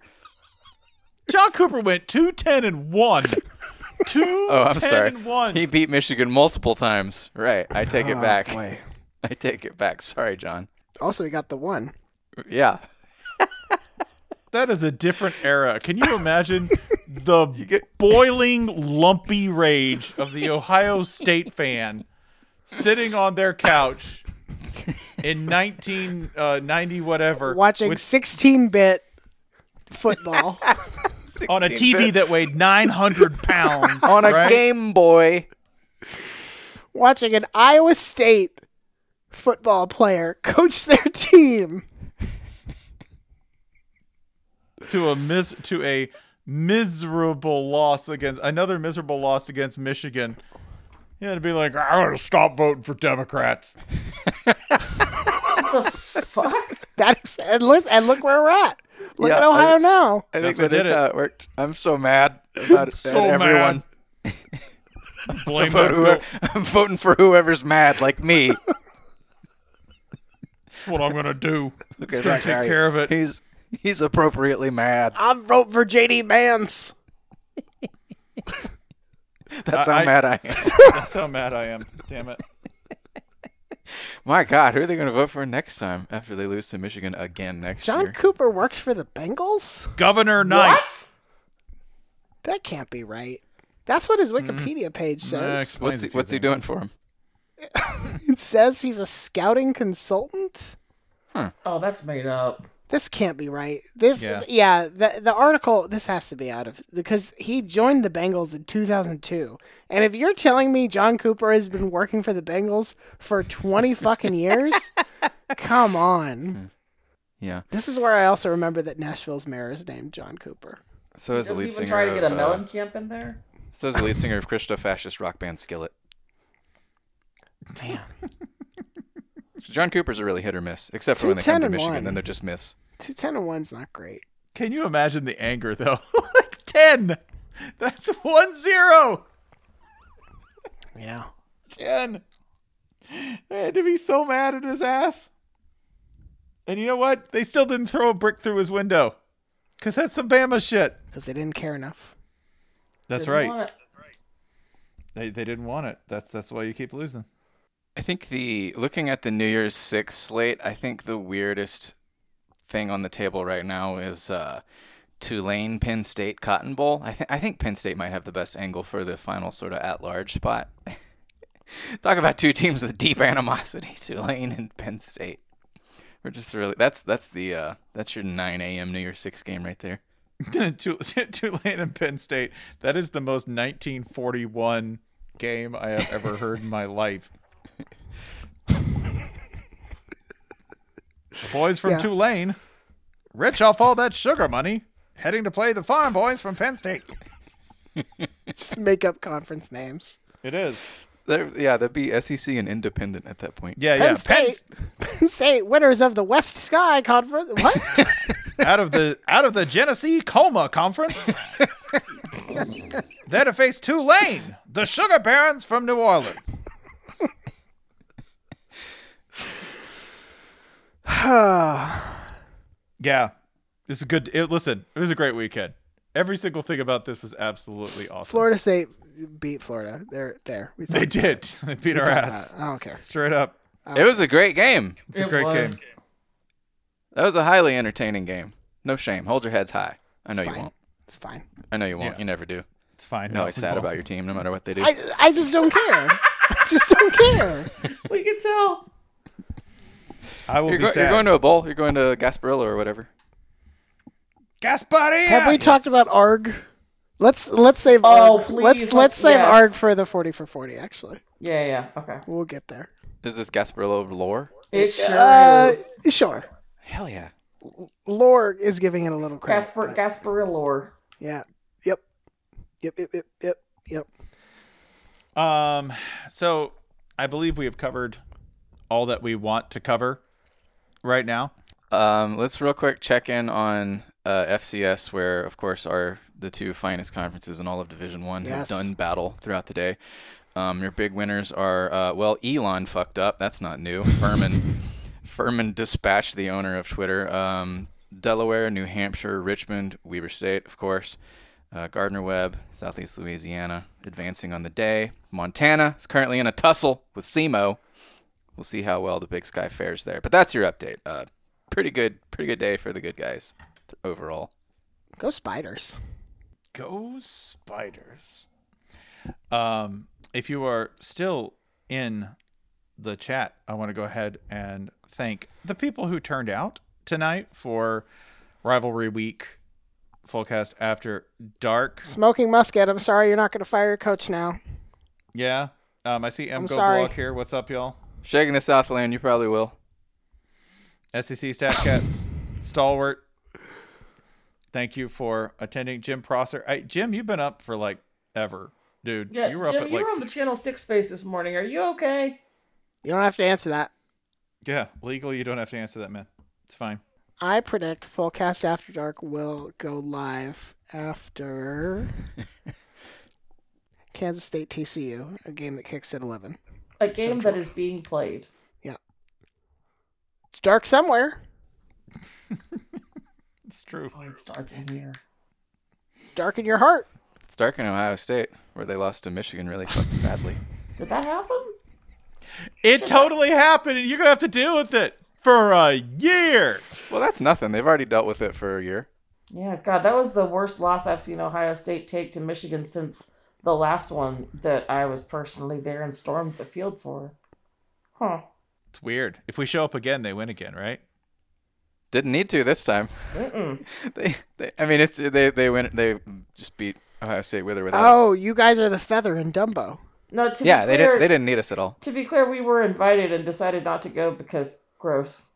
John Cooper went 210 and 1. 2 Oh, I'm sorry. and 1. He beat Michigan multiple times. Right. I take it Oh, back. boy. I take it back. Sorry, John. Also, he got the one. Yeah. That is a different era. Can you imagine the get- boiling, lumpy rage of the Ohio State fan sitting on their couch in 1990 uh, whatever Watching with- 16-bit football. on a TV bit. that weighed 900 pounds on a right? Game Boy. watching an Iowa State football player coach their team. to a mis- to a miserable loss against another miserable loss against Michigan. Yeah, to be like, I'm gonna stop voting for Democrats. what the fuck? That is, and, listen, and look where we're at. Look Yeah, at Ohio I- now. I think That's that is did it. how it worked. I'm so mad about it. So at everyone. Blame Vote whoever, I'm voting for whoever's mad, like me. That's what I'm gonna do. Look It's at gonna take guy. care of it. He's he's appropriately mad. I'm voting for JD Vance. That's I- how I- mad I am. That's how mad I am. Damn it. My God, who are they going to vote for next time after they lose to Michigan again next John year? John Cooper works for the Bengals? Governor Knife. That can't be right. That's what his mm-hmm. Wikipedia page says. What's he, what's he doing for him? It says he's a scouting consultant. Huh. Oh, that's made up. This can't be right. This, Yeah. yeah, the the article. This has to be out of because he joined the Bengals in 2002. And if you're telling me John Cooper has been working for the Bengals for 20 fucking years, come on. Yeah. This is where I also remember that Nashville's mayor is named John Cooper. So is the Doesn't lead even singer try to get a of, uh, melon camp in there. So is the lead singer of Christo fascist rock band Skillet. Man, John Cooper's a really hit or miss, except for when they come to Michigan, one. then they're just miss. Two ten and one's not great. Can you imagine the anger though? like ten. That's one zero. Yeah. Ten. They had to be so mad at his ass. And you know what? They still didn't throw a brick through his window. Cause that's some Bama shit. Because they didn't care enough. That's Didn't right. They they didn't want it. That's that's why you keep losing. I think the looking at the New Year's Six slate, I think the weirdest thing on the table right now is uh, Tulane Penn State Cotton Bowl. I think I think Penn State might have the best angle for the final sort of at large spot. Talk about two teams with deep animosity, Tulane and Penn State. We're just really that's that's the uh, that's your 9 a.m. New Year's Six game right there. Tul- Tulane and Penn State. That is the most 1941 game I have ever heard in my life. The boys from Yeah. Tulane, rich off all that sugar money, heading to play the farm boys from Penn State. Just make up conference names. It is. There, yeah, that'd be SEC and independent at that point. Yeah, Penn yeah. Penn, State. Penn State winners of the West Sky Conference. What? out of the out of the Genesee Coma Conference. there to face Tulane, the Sugar Barons from New Orleans. yeah, it's a good. It, listen, it was a great weekend. Every single thing about this was absolutely awesome. Florida State beat Florida. They're there. We They did. They beat our ass. I don't care. Straight up. It was a great game. It's a great was. game. That was a highly entertaining game. No shame. Hold your heads high. I know you won't. It's fine. I know you won't. Yeah. You never do. It's fine. You're No, always we sad won't. about your team, no matter what they do. I, I just don't care. I just don't care. We can tell. I will You're, be go- sad. you're going to a bowl. You're going to Gasparilla or whatever. Gasparilla. Have we talked about ARG? Let's let's save Oh, ARG. please, let's let's let's- save yes. ARG for the forty for forty. Actually, Yeah, yeah. Okay. we'll get there. Is this Gasparilla lore? It sure Uh, is. sure. Hell yeah. Lore is giving it a little credit. Gasper but- Gasparillor. Yeah. Yep. Yep. Yep. Yep. Yep. Yep. Um, so I believe we have covered all that we want to cover right now. Um, let's real quick check in on uh, FCS, where of course are the two finest conferences in all of Division One have done battle throughout the day. Um, your big winners are uh, well, Elon fucked up. That's not new. Furman, Furman dispatched the owner of Twitter. Um, Delaware, New Hampshire, Richmond, Weber State, of course. Uh, Gardner Webb, Southeast Louisiana, advancing on the day. Montana is currently in a tussle with SEMO. We'll see how well the Big Sky fares there. But that's your update. Uh, pretty good, pretty good day for the good guys overall. Go spiders. Go spiders. Um, if you are still in the chat, I want to go ahead and thank the people who turned out tonight for rivalry week fullcast after dark. Smoking musket. I'm sorry, you're not going to fire your coach now. Yeah. Um, I see M I'm Go sorry. Block here. What's up, y'all? Shaking the Southland, you probably will. SEC E StatCat stalwart. Thank you for attending, Jim Prosser. Hey, Jim, you've been up for like ever, dude. Yeah, you were Jim, up at you like were on the Channel Six space this morning. Are you okay? You don't have to answer that. yeah. Legally, you don't have to answer that, man. It's fine. I predict Fullcast After Dark will go live after Kansas State TCU, a game that kicks at 11. A game Central. that is being played. Yeah. It's dark somewhere. It's true. Oh, it's dark in here. It's dark in your heart. It's dark in Ohio State, where they lost to Michigan really fucking badly. Did that happen? It totally happened, and you're gonna have to deal with it for a year. Well, that's nothing. They've already dealt with it for a year. Yeah, God, that was the worst loss I've seen Ohio State take to Michigan since the last one that I was personally there and stormed the field for. Huh. It's weird. If we show up again, they win again, right? Didn't need to this time. They, they, I mean, it's they they win. They just beat Ohio State with or without. Oh, us. you guys are the feather in Dumbo. No, to yeah, be they didn't. They didn't need us at all. To be clear, we were invited and decided not to go because gross.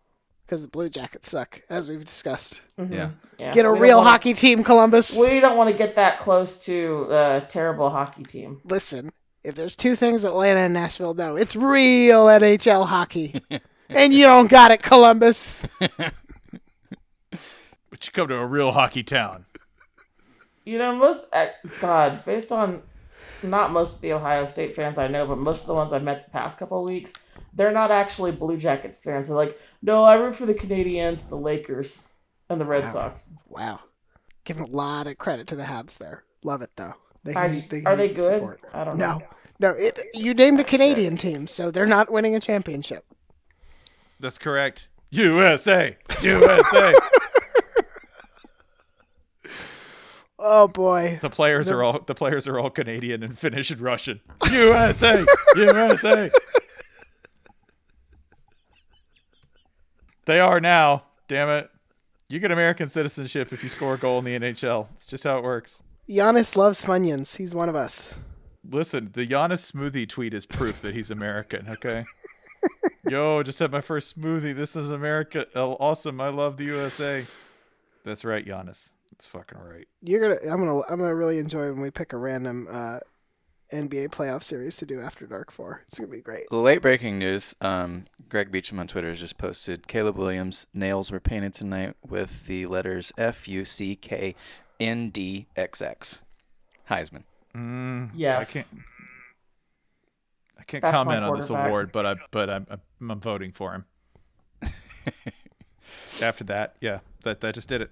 Because the Blue Jackets suck, as we've discussed. Mhm. Yeah. Yeah, Get a we real wanna- hockey team, Columbus. We don't want to get that close to a terrible hockey team. Listen, if there's two things Atlanta and Nashville know, it's real NHL hockey. and you don't got it, Columbus. But you come to a real hockey town. You know, most uh, God, based on not most of the Ohio State fans I know, but most of the ones I've met the past couple of weeks, they're not actually Blue Jackets fans. They're like, no, I root for the Canadiens, the Lakers, and the Red Sox. Wow. Giving a lot of credit to the Habs there. Love it though. They I can, just- they can are they the good? support. I don't No. know. No, it, you named a Canadian team, so they're not winning a championship. That's correct. USA, USA. Oh boy. the players are all the players are all Canadian and Finnish and Russian. USA, USA. They are now. Damn it. You get American citizenship if you score a goal in the NHL. It's just how it works. Giannis loves Funyuns. He's one of us. Listen, the Giannis smoothie tweet is proof that he's American. Okay. Yo, just had my first smoothie. This is America. Oh, awesome. I love the USA. That's right, Giannis. That's fucking right. You're gonna. I'm gonna. I'm gonna really enjoy when we pick a random uh, NBA playoff series to do after dark for. It's gonna be great. Late breaking news. Um, Greg Beecham on Twitter has just posted Caleb Williams' nails were painted tonight with the letters F U C K N D X X. Heisman. Yes. I can't. I can't That's comment on this award, but I but I'm I'm, I'm voting for him. After that, yeah, that that just did it.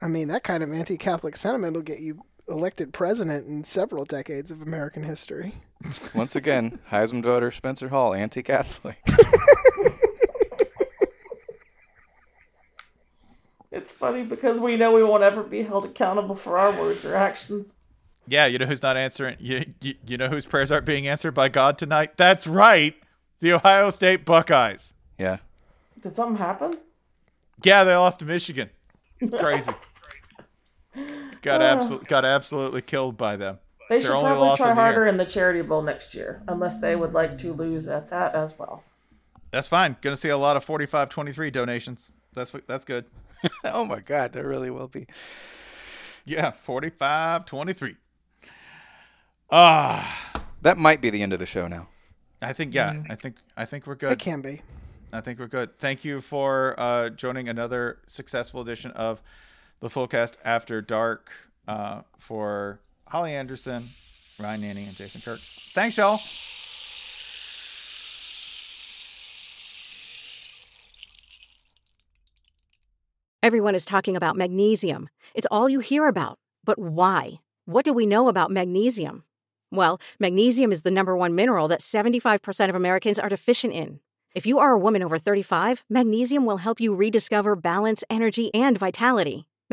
I mean, that kind of anti-Catholic sentiment will get you elected president in several decades of American history. Once again, Heisman voter Spencer Hall, anti-Catholic. It's funny because we know we won't ever be held accountable for our words or actions. Yeah, you know who's not answering? You, you you know whose prayers aren't being answered by God tonight? That's right, the Ohio State Buckeyes. Yeah. Did something happen? Yeah, they lost to Michigan. It's crazy. got absolutely got absolutely killed by them. They their should probably loss try of the harder in the Charity Bowl next year, unless they would like to lose at that as well. That's fine. Going to see a lot of 45-23 donations. That's that's good. oh my God, there really will be. Yeah, 45-23. Ah, That might be the end of the show now. I think yeah. I think I think we're good. It can be. I think we're good. Thank you for uh, joining another successful edition of the Fullcast After Dark uh, for Holly Anderson, Ryan Nanni, and Jason Kirk. Thanks, y'all. Everyone is talking about magnesium. It's all you hear about. But why? What do we know about magnesium? Well, magnesium is the number one mineral that 75% of Americans are deficient in. If you are a woman over 35, magnesium will help you rediscover balance, energy, and vitality.